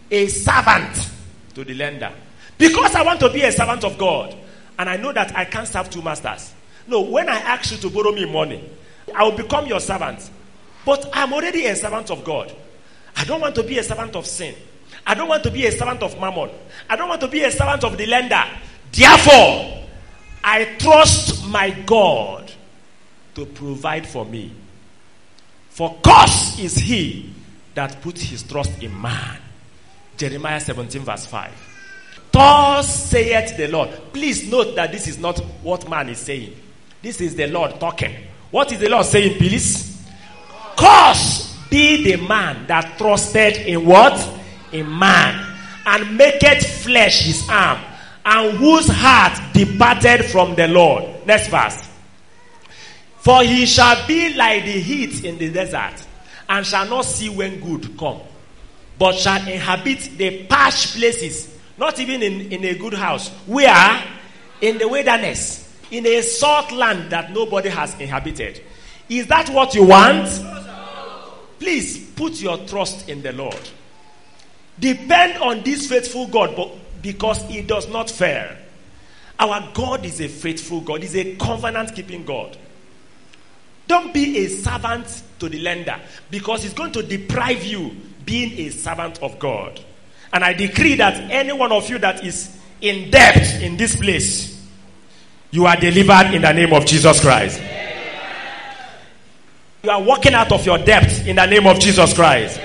[SPEAKER 3] a servant to the lender. Because I want to be a servant of God and I know that I can't serve two masters. No, when I ask you to borrow me money, I will become your servant. But I'm already a servant of God. I don't want to be a servant of sin. I don't want to be a servant of mammon. I don't want to be a servant of the lender. Therefore, I trust my God to provide for me. For cause is he that puts his trust in man. Jeremiah 17, verse 5. Thus saith the Lord. Please note that this is not what man is saying. This is the Lord talking. What is the Lord saying, please? Cause be the man that trusted in what? In man. And maketh flesh his arm and whose heart departed from the Lord. Next verse. For he shall be like the heat in the desert, and shall not see when good come, but shall inhabit the parched places, not even in, in a good house. Where? In the wilderness, in a salt land that nobody has inhabited. Is that what you want? Please put your trust in the Lord. Depend on this faithful God, because he does not fail. Our God is a faithful God, He's a covenant keeping God. Don't be a servant to the lender because he's going to deprive you being a servant of God. And I decree that any one of you that is in debt in this place, you are delivered in the name of Jesus Christ. You are walking out of your debt in the name of Jesus Christ.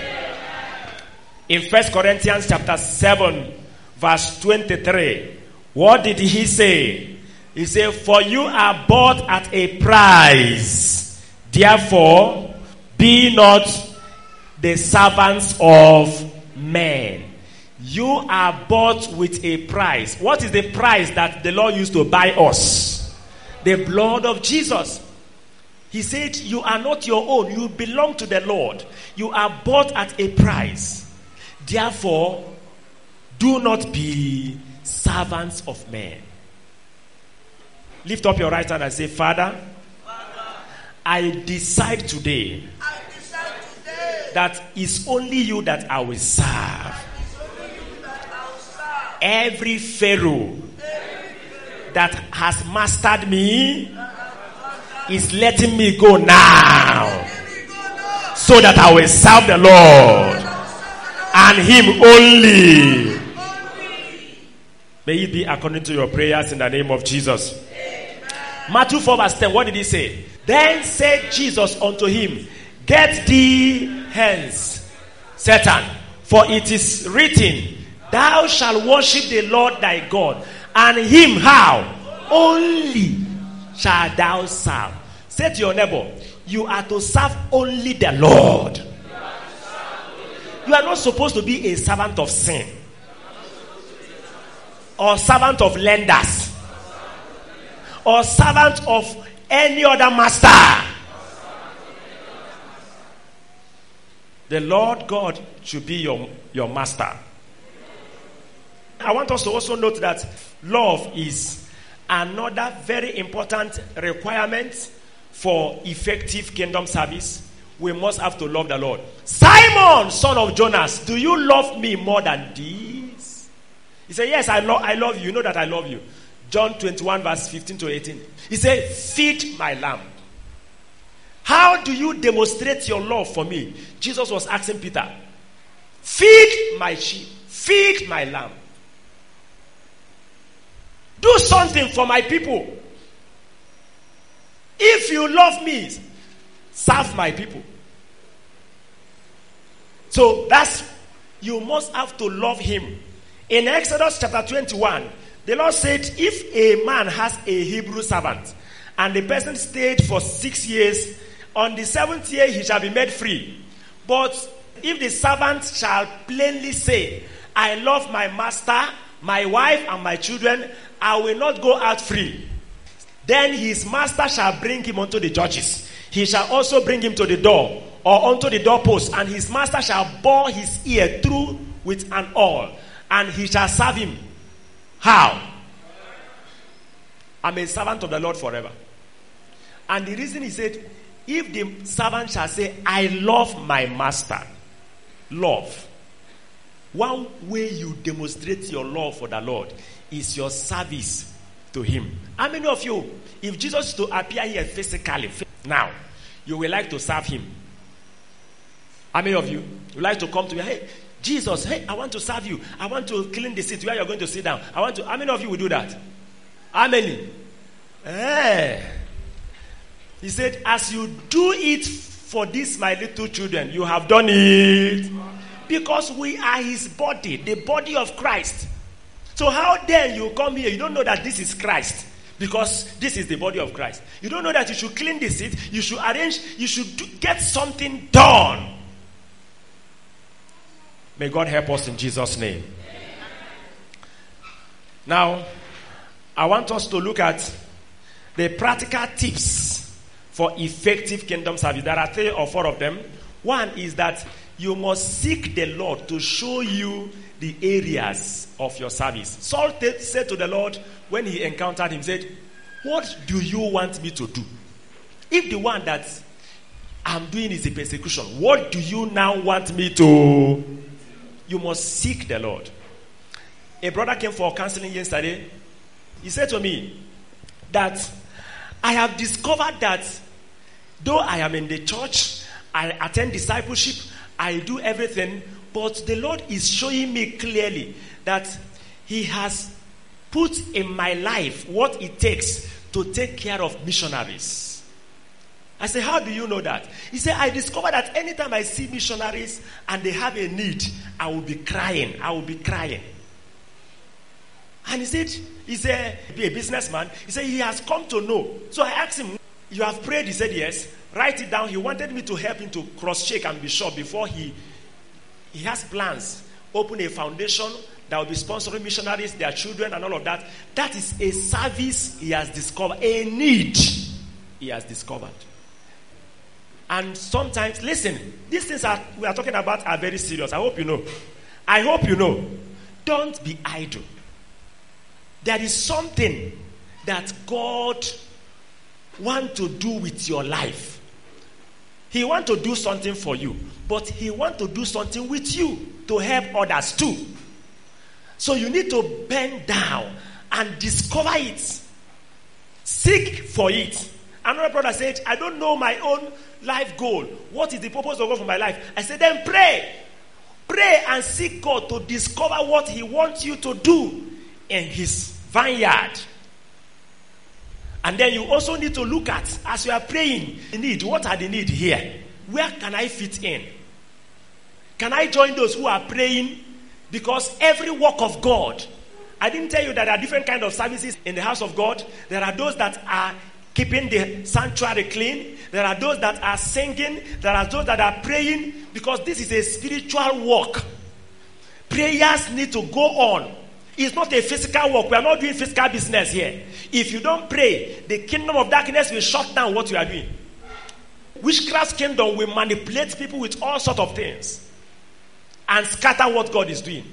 [SPEAKER 3] In First Corinthians chapter 7, verse 23. What did he say? He said, For you are bought at a price. Therefore, be not the servants of men. You are bought with a price. What is the price that the Lord used to buy us? The blood of Jesus. He said, You are not your own. You belong to the Lord. You are bought at a price. Therefore, do not be servants of men. Lift up your right hand and say, Father, Father I, decide today,
[SPEAKER 4] I decide today
[SPEAKER 3] that it's only you that I will serve. Every Pharaoh that has mastered me is letting me go now so that I will serve the Lord and Him only. May it be according to your prayers in the name of Jesus. Matthew 4, verse 10. What did he say? Then said Jesus unto him, Get thee hence, Satan, For it is written, Thou shalt worship the Lord thy God, and him how? Only shalt thou serve. Say to your neighbor, You are to serve only the Lord. You are not supposed to be a servant of sin or servant of lenders or servant of any other master. The Lord God should be your, your master. I want us to also note that love is another very important requirement for effective kingdom service. We must have to love the Lord. Simon, son of Jonas, do you love me more than this? He said, Yes, I, lo- I love you. You know that I love you. John 21, verse 15 to 18. He said, Feed my lamb. How do you demonstrate your love for me? Jesus was asking Peter, Feed my sheep, feed my lamb. Do something for my people. If you love me, serve my people. So that's, you must have to love him. In Exodus chapter 21, the Lord said, if a man has a Hebrew servant and the person stayed for six years, on the seventh year he shall be made free. But if the servant shall plainly say, I love my master, my wife, and my children, I will not go out free. Then his master shall bring him unto the judges. He shall also bring him to the door or unto the doorpost, and his master shall bore his ear through with an awl, and he shall serve him. How? I'm a servant of the Lord forever. And the reason he said, if the servant shall say, I love my master, love. One way you demonstrate your love for the Lord is your service to Him. How many of you, if Jesus to appear here physically now, you will like to serve Him? How many of you would like to come to me? Hey, Jesus, hey, I want to serve you. I want to clean the seat where you're going to sit down. I want to. How many of you will do that? How many? Hey. He said, As you do it for these my little children, you have done it. Because we are his body, the body of Christ. So, how dare you come here? You don't know that this is Christ. Because this is the body of Christ. You don't know that you should clean the seat, you should arrange, you should do, get something done. May God help us in Jesus' name. Now, I want us to look at the practical tips for effective kingdom service. There are three or four of them. One is that you must seek the Lord to show you the areas of your service. Saul t- said to the Lord when he encountered him, said, What do you want me to do? If the one that I'm doing is a persecution, what do you now want me to? You must seek the Lord. A brother came for counseling yesterday. He said to me that I have discovered that though I am in the church, I attend discipleship, I do everything, but the Lord is showing me clearly that He has put in my life what it takes to take care of missionaries. I said, How do you know that? He said, I discovered that anytime I see missionaries and they have a need, I will be crying. I will be crying. And he said, He's a, be a businessman. He said, He has come to know. So I asked him, You have prayed? He said, Yes. Write it down. He wanted me to help him to cross check and be sure before he he has plans. Open a foundation that will be sponsoring missionaries, their children, and all of that. That is a service he has discovered, a need he has discovered. And sometimes, listen, these things are we are talking about are very serious. I hope you know. I hope you know. Don't be idle. There is something that God want to do with your life. He want to do something for you, but he want to do something with you to help others too. So you need to bend down and discover it. Seek for it. Another brother said, I don't know my own life goal. What is the purpose of God for my life? I said, then pray. Pray and seek God to discover what He wants you to do in His vineyard. And then you also need to look at, as you are praying, the need. What are the need here? Where can I fit in? Can I join those who are praying? Because every work of God, I didn't tell you that there are different kind of services in the house of God. There are those that are keeping the sanctuary clean. There are those that are singing. There are those that are praying because this is a spiritual work. Prayers need to go on. It's not a physical work. We are not doing physical business here. If you don't pray, the kingdom of darkness will shut down what you are doing. Witchcraft's kingdom will manipulate people with all sorts of things and scatter what God is doing.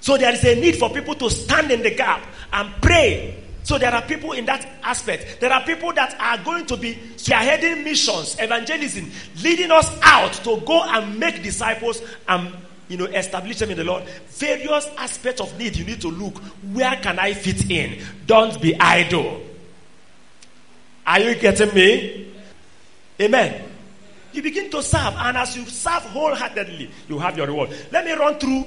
[SPEAKER 3] So there is a need for people to stand in the gap and pray. So there are people in that aspect. There are people that are going to be spearheading missions, evangelism, leading us out to go and make disciples and you know establish them in the Lord. Various aspects of need you need to look. Where can I fit in? Don't be idle. Are you getting me? Amen. You begin to serve, and as you serve wholeheartedly, you have your reward. Let me run through,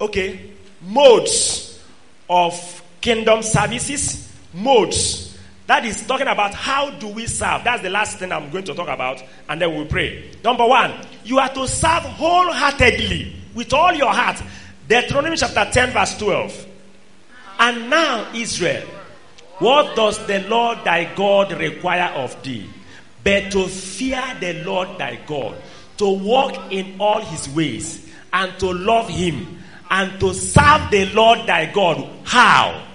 [SPEAKER 3] okay, modes of kingdom services. Modes. That is talking about how do we serve. That's the last thing I'm going to talk about, and then we'll pray. Number one, you are to serve wholeheartedly with all your heart. Deuteronomy chapter 10, verse 12. And now, Israel, what does the Lord thy God require of thee? But to fear the Lord thy God, to walk in all his ways, and to love him, and to serve the Lord thy God. How?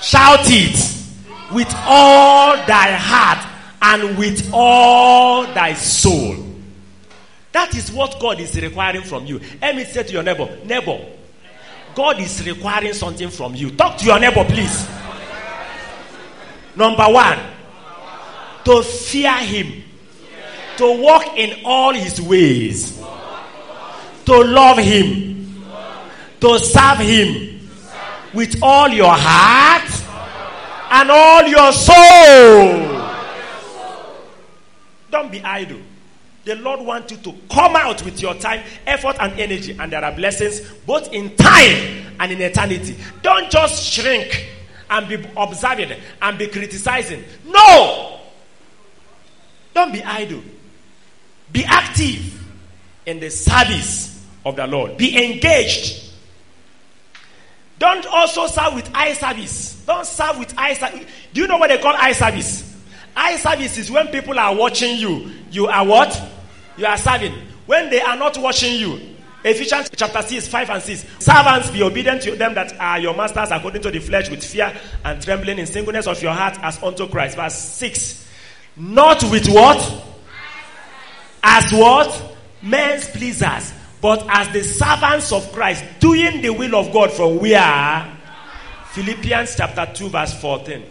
[SPEAKER 3] Shout it with all thy heart and with all thy soul. That is what God is requiring from you. Let me say to your neighbor, neighbor, God is requiring something from you. Talk to your neighbor, please. Number one, to fear Him, to walk in all His ways, to love Him, to serve Him with all your heart and all your soul. Don't be idle. The Lord wants you to come out with your time, effort, and energy, and there are blessings both in time and in eternity. Don't just shrink and be observing and be criticizing. No! Don't be idle. Be active in the service of the Lord. Be engaged. Don't also serve with eye service. Don't serve with eye service. Do you know what they call eye service? Eye service is when people are watching you. You are what? You are serving. When they are not watching you. Ephesians chapter 6, 5 and 6. Servants, be obedient to them that are your masters according to the flesh with fear and trembling in singleness of your heart as unto Christ. Verse 6. Not with what? As what? Men's pleasers. But as the servants of Christ, doing the will of God from where? Philippians chapter 2, verse 14.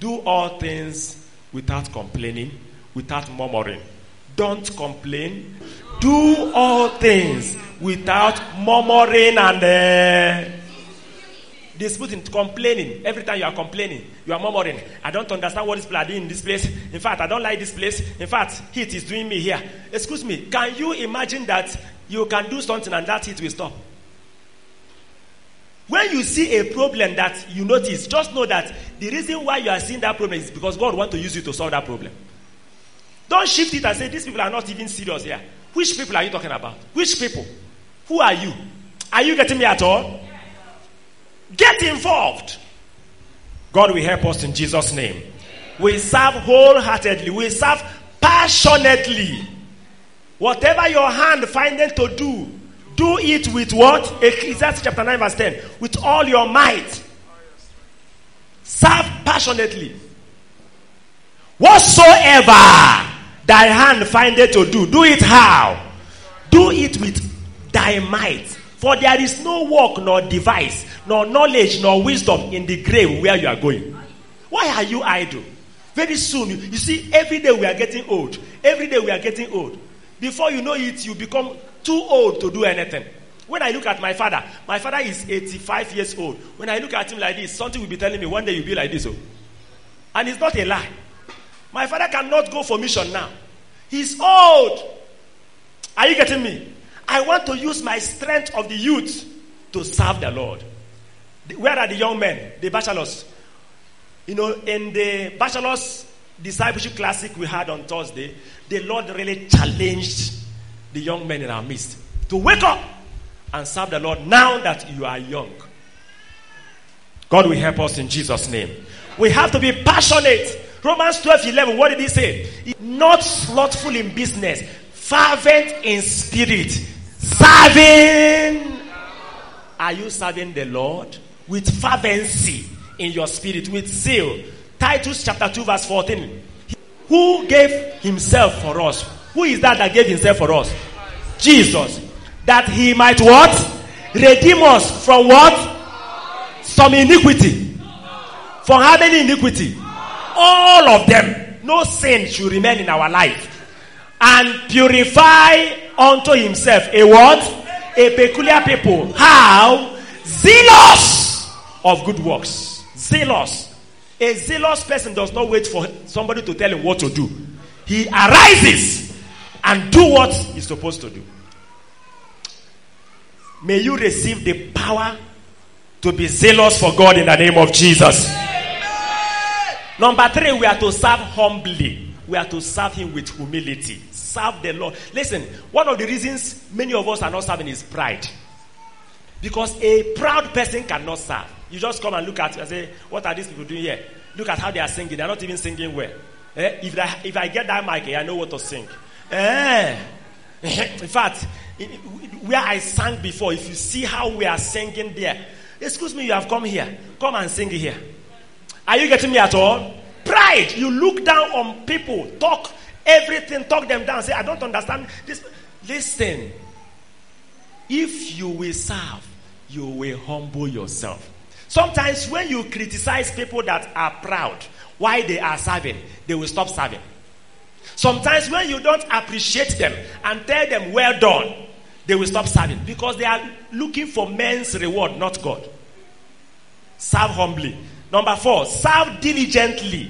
[SPEAKER 3] Do all things without complaining, without murmuring. Don't complain. Do all things without murmuring and uh, disputing, complaining. Every time you are complaining, you are murmuring. I don't understand what is doing in this place. In fact, I don't like this place. In fact, heat is doing me here. Excuse me, can you imagine that you can do something and that heat will stop? When you see a problem that you notice, just know that the reason why you are seeing that problem is because God wants to use you to solve that problem. Don't shift it and say, These people are not even serious here. Which people are you talking about? Which people? Who are you? Are you getting me at all? Get involved. God will help us in Jesus' name. We serve wholeheartedly, we serve passionately. Whatever your hand findeth to do, do it with what? Ecclesiastes chapter 9, verse 10. With all your might. Serve passionately. Whatsoever thy hand findeth to do, do it how? Do it with thy might. For there is no work, nor device, nor knowledge, nor wisdom in the grave where you are going. Why are you idle? Very soon, you, you see, every day we are getting old. Every day we are getting old. Before you know it, you become too old to do anything. When I look at my father, my father is 85 years old. When I look at him like this, something will be telling me one day you'll be like this. Oh. And it's not a lie. My father cannot go for mission now. He's old. Are you getting me? I want to use my strength of the youth to serve the Lord. Where are the young men, the bachelors? You know, in the bachelors discipleship classic we had on Thursday, the Lord really challenged the young men in our midst. to wake up and serve the Lord now that you are young. God will help us in Jesus' name. We have to be passionate. Romans 12 11, what did he say? Not slothful in business, fervent in spirit, serving. Are you serving the Lord with fervency in your spirit, with zeal? Titus chapter 2, verse 14. Who gave himself for us? Who is that that gave himself for us? Jesus. That he might what? Redeem us from what? Some iniquity. For how many iniquity? All of them. No sin should remain in our life. And purify unto himself a what? A peculiar people. How? Zealous of good works. Zealous. A zealous person does not wait for somebody to tell him what to do. He arises and do what he's supposed to do. May you receive the power to be zealous for God in the name of Jesus. Number three, we are to serve humbly. We are to serve Him with humility. Serve the Lord. Listen, one of the reasons many of us are not serving is pride. Because a proud person cannot serve. You just come and look at and say, What are these people doing here? Look at how they are singing. They're not even singing well. Eh? If, I, if I get that mic, I know what to sing. Eh? *laughs* In fact, where I sang before, if you see how we are singing there, excuse me, you have come here. Come and sing here. Are you getting me at all? Pride. You look down on people, talk everything, talk them down, say, I don't understand this. Listen, if you will serve, you will humble yourself. Sometimes when you criticize people that are proud, why they are serving, they will stop serving. Sometimes when you don't appreciate them and tell them well done, they will stop serving because they are looking for men's reward, not God. Serve humbly. Number four, serve diligently.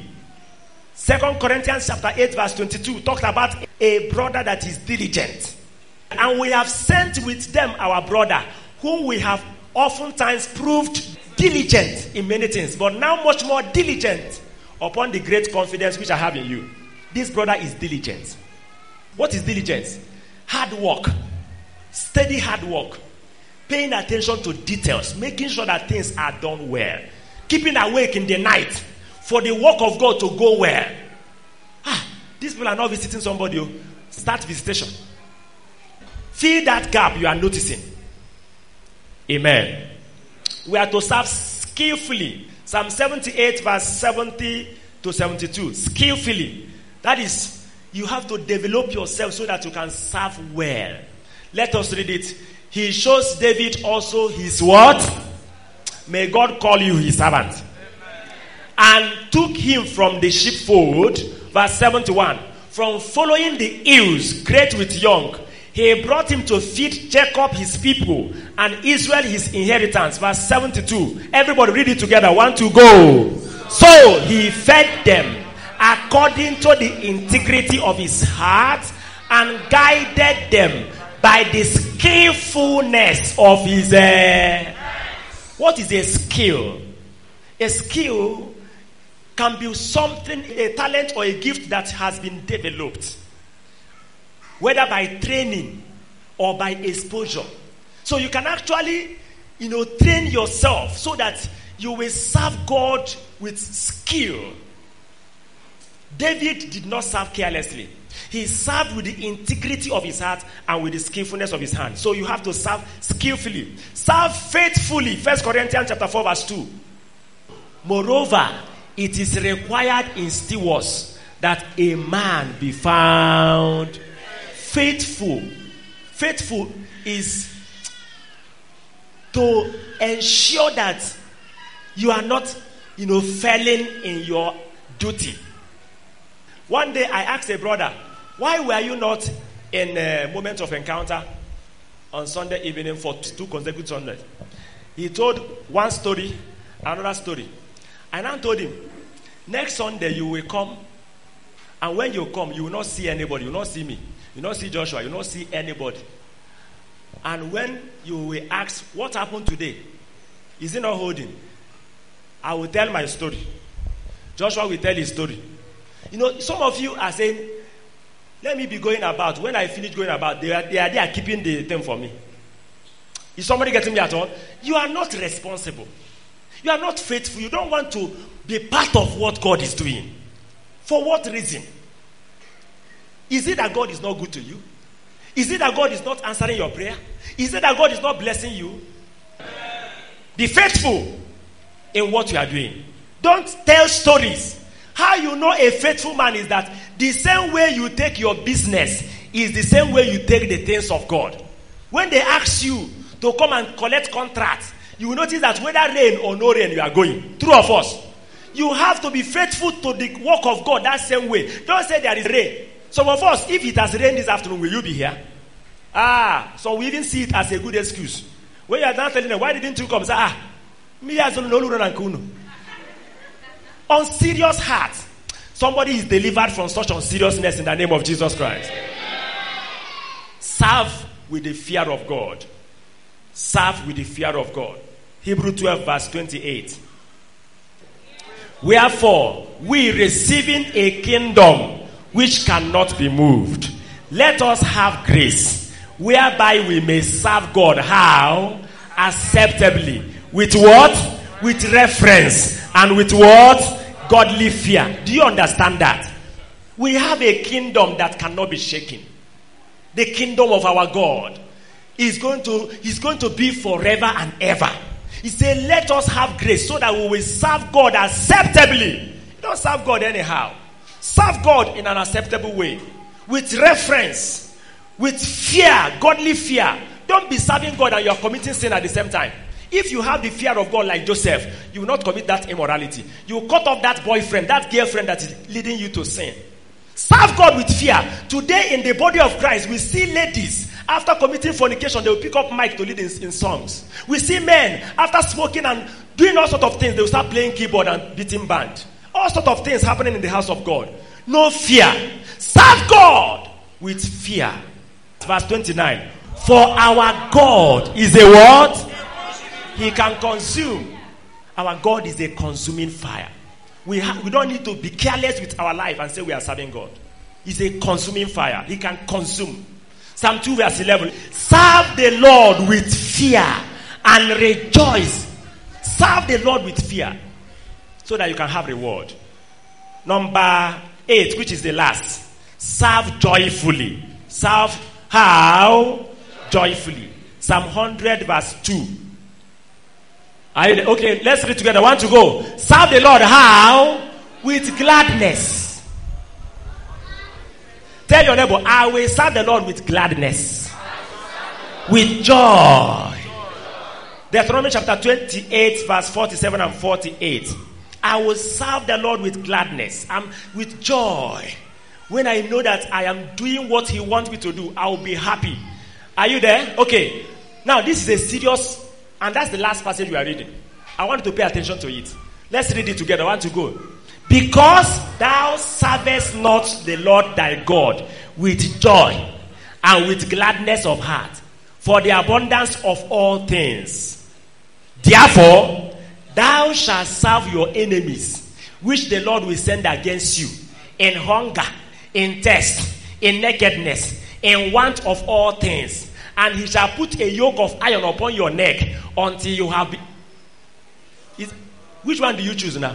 [SPEAKER 3] Second Corinthians chapter 8, verse 22 talked about a brother that is diligent. And we have sent with them our brother, whom we have oftentimes proved diligent in many things, but now much more diligent upon the great confidence which I have in you. This brother is diligent. What is diligence? Hard work, steady hard work, paying attention to details, making sure that things are done well, keeping awake in the night for the work of God to go well. Ah, these people are not visiting somebody. oh. Start visitation. Fill that gap you are noticing. Amen. We are to serve skillfully. Psalm 78, verse 70 to 72. Skillfully. That is, you have to develop yourself so that you can serve well. Let us read it. He shows David also his what? May God call you his servant. And took him from the sheepfold, verse 71, from following the ewes, great with young. He brought him to feed Jacob his people and Israel his inheritance. Verse 72. Everybody read it together. One to go. So he fed them according to the integrity of his heart and guided them by the skillfulness of his. Uh, what is a skill? A skill can be something, a talent or a gift that has been developed, whether by training or by exposure. So you can actually, you know, train yourself so that you will serve God with skill. David did not serve carelessly. He served with the integrity of his heart and with the skillfulness of his hand. So you have to serve skillfully. Serve faithfully. First Corinthians chapter 4, verse 2. Moreover, it is required in stewards that a man be found faithful. Faithful is to ensure that you are not, you know, failing in your duty. One day I asked a brother, why were you not in a moment of encounter on Sunday evening for two consecutive Sundays? He told one story, another story. And I told him, next Sunday you will come, and when you come, you will not see anybody. You will not see me. You will not see Joshua. You will not see anybody. And when you will ask, what happened today? Is it not holding? I will tell my story. Joshua will tell his story. You know, some of you are saying, let me be going about. When I finish going about, they are, they are there keeping the thing for me. Is somebody getting me at all? You are not responsible. You are not faithful. You don't want to be part of what God is doing. For what reason? Is it that God is not good to you? Is it that God is not answering your prayer? Is it that God is not blessing you? Be faithful in what you are doing. Don't tell stories. How you know a faithful man is that the same way you take your business is the same way you take the things of God. When they ask you to come and collect contracts, you will notice that whether rain or no rain, you are going. True of us. You have to be faithful to the work of God that same way. Don't say there is rain. Some of us, if it has rained this afternoon, will you be here? Ah, so we even see it as a good excuse. When you are done telling them, why didn't you come? Say, ah, me as no On serious heart, somebody is delivered from such unseriousness in the name of Jesus Christ. Serve with the fear of God. Serve with the fear of God. Hebrew 12, verse 28. Wherefore, we receiving a kingdom which cannot be moved, let us have grace whereby we may serve God. How? Acceptably. With what? With reference. And with what? Godly fear. Do you understand that? We have a kingdom that cannot be shaken. The kingdom of our God is going to, is going to be forever and ever. He said, Let us have grace so that we will serve God acceptably. Don't serve God anyhow. Serve God in an acceptable way. With reference, with fear, godly fear. Don't be serving God and you are committing sin at the same time. If you have the fear of God like Joseph, you will not commit that immorality. You will cut off that boyfriend, that girlfriend that is leading you to sin. Serve God with fear. Today in the body of Christ, we see ladies after committing fornication, they will pick up mic to lead in, in songs. We see men after smoking and doing all sorts of things, they will start playing keyboard and beating band. All sorts of things happening in the house of God. No fear. Serve God with fear. Verse 29. For our God is a what? He can consume. Our God is a consuming fire. We, ha- we don't need to be careless with our life and say we are serving God. He's a consuming fire. He can consume. Psalm 2, verse 11. Serve the Lord with fear and rejoice. Serve the Lord with fear so that you can have reward. Number 8, which is the last. Serve joyfully. Serve how? Joyfully. Psalm 100, verse 2. You, okay, let's read together. One to go. Serve the Lord how? With gladness. Tell your neighbor, I will serve the Lord with gladness, with joy. Deuteronomy chapter 28, verse 47 and 48. I will serve the Lord with gladness and with joy. When I know that I am doing what He wants me to do, I will be happy. Are you there? Okay. Now, this is a serious, and that's the last passage we are reading. I want to pay attention to it. Let's read it together. I want to go. Because thou servest not the Lord thy God with joy and with gladness of heart for the abundance of all things. Therefore, thou shalt serve your enemies, which the Lord will send against you in hunger, in thirst, in nakedness, in want of all things. And he shall put a yoke of iron upon your neck until you have. Be- which one do you choose now?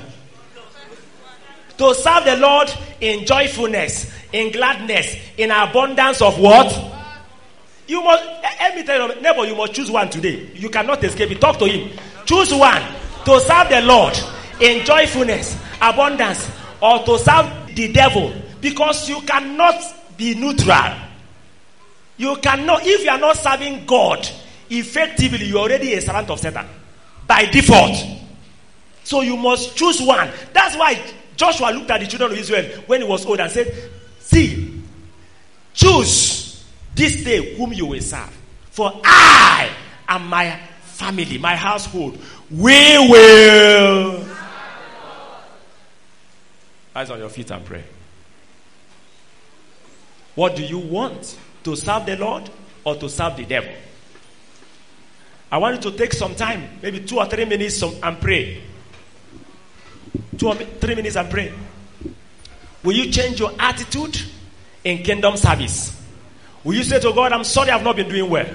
[SPEAKER 3] To serve the Lord in joyfulness, in gladness, in abundance of what? You must, let me tell you, neighbor, you must choose one today. You cannot escape it. Talk to him. Choose one to serve the Lord in joyfulness, abundance, or to serve the devil because you cannot be neutral. You cannot, if you are not serving God effectively, you're already a servant of Satan by default. So you must choose one. That's why Joshua looked at the children of Israel when he was old and said, See, choose this day whom you will serve. For I and my family, my household, we will. Eyes on your feet and pray. What do you want? To serve the Lord or to serve the devil? I want you to take some time, maybe two or three minutes, and pray. Two or three minutes and pray. Will you change your attitude in kingdom service? Will you say to God, I'm sorry I've not been doing well,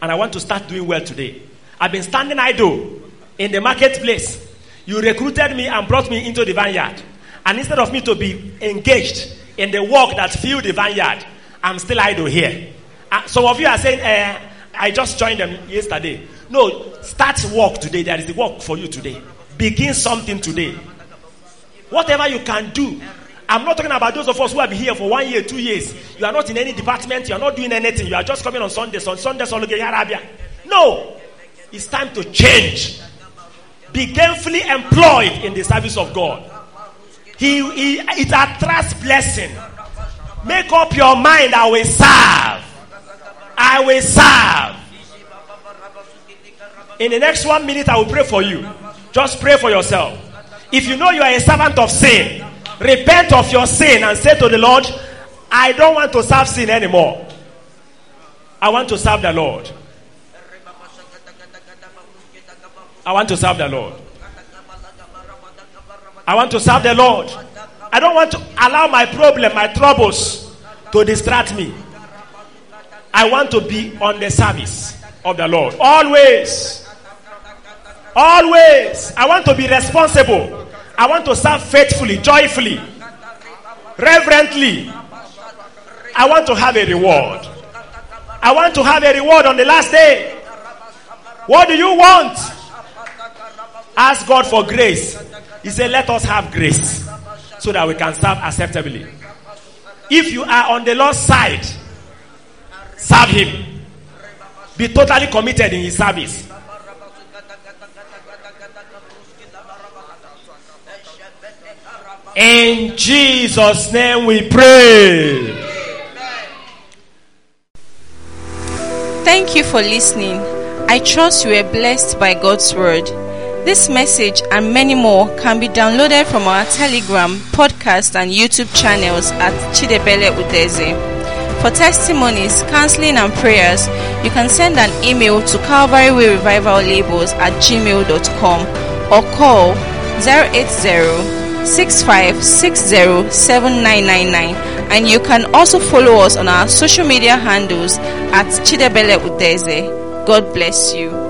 [SPEAKER 3] and I want to start doing well today? I've been standing idle in the marketplace. You recruited me and brought me into the vineyard. And instead of me to be engaged in the work that filled the vineyard, I'm still idle here. Uh, some of you are saying, uh, I just joined them yesterday. No, start work today. There is a work for you today. Begin something today. Whatever you can do. I'm not talking about those of us who have been here for one year, two years. You are not in any department. You are not doing anything. You are just coming on Sundays. On Sundays, on the Arabia. No. It's time to change. Be gainfully employed in the service of God. He, he, it attracts blessing. Make up your mind. I will serve. I will serve. In the next one minute, I will pray for you. Just pray for yourself. If you know you are a servant of sin, repent of your sin and say to the Lord, I don't want to serve sin anymore. I want to serve the Lord. I want to serve the Lord. I want to serve the Lord. I don't want to allow my problem, my troubles to distract me. I want to be on the service of the Lord. Always. Always. I want to be responsible. I want to serve faithfully, joyfully, reverently. I want to have a reward. I want to have a reward on the last day. What do you want? Ask God for grace. He said, Let us have grace so that we can serve acceptably. If you are on the Lord's side, serve Him. Be totally committed in His service. In Jesus' name we pray.
[SPEAKER 1] Thank you for listening. I trust you were blessed by God's word. This message and many more can be downloaded from our Telegram, podcast, and YouTube channels at Chidiebele Udeze. For testimonies, counseling, and prayers, you can send an email to Calvary Way Revival Labels at gmail.com or call 080 65607999 and you can also follow us on our social media handles at Chidiebele Udeze. God bless you.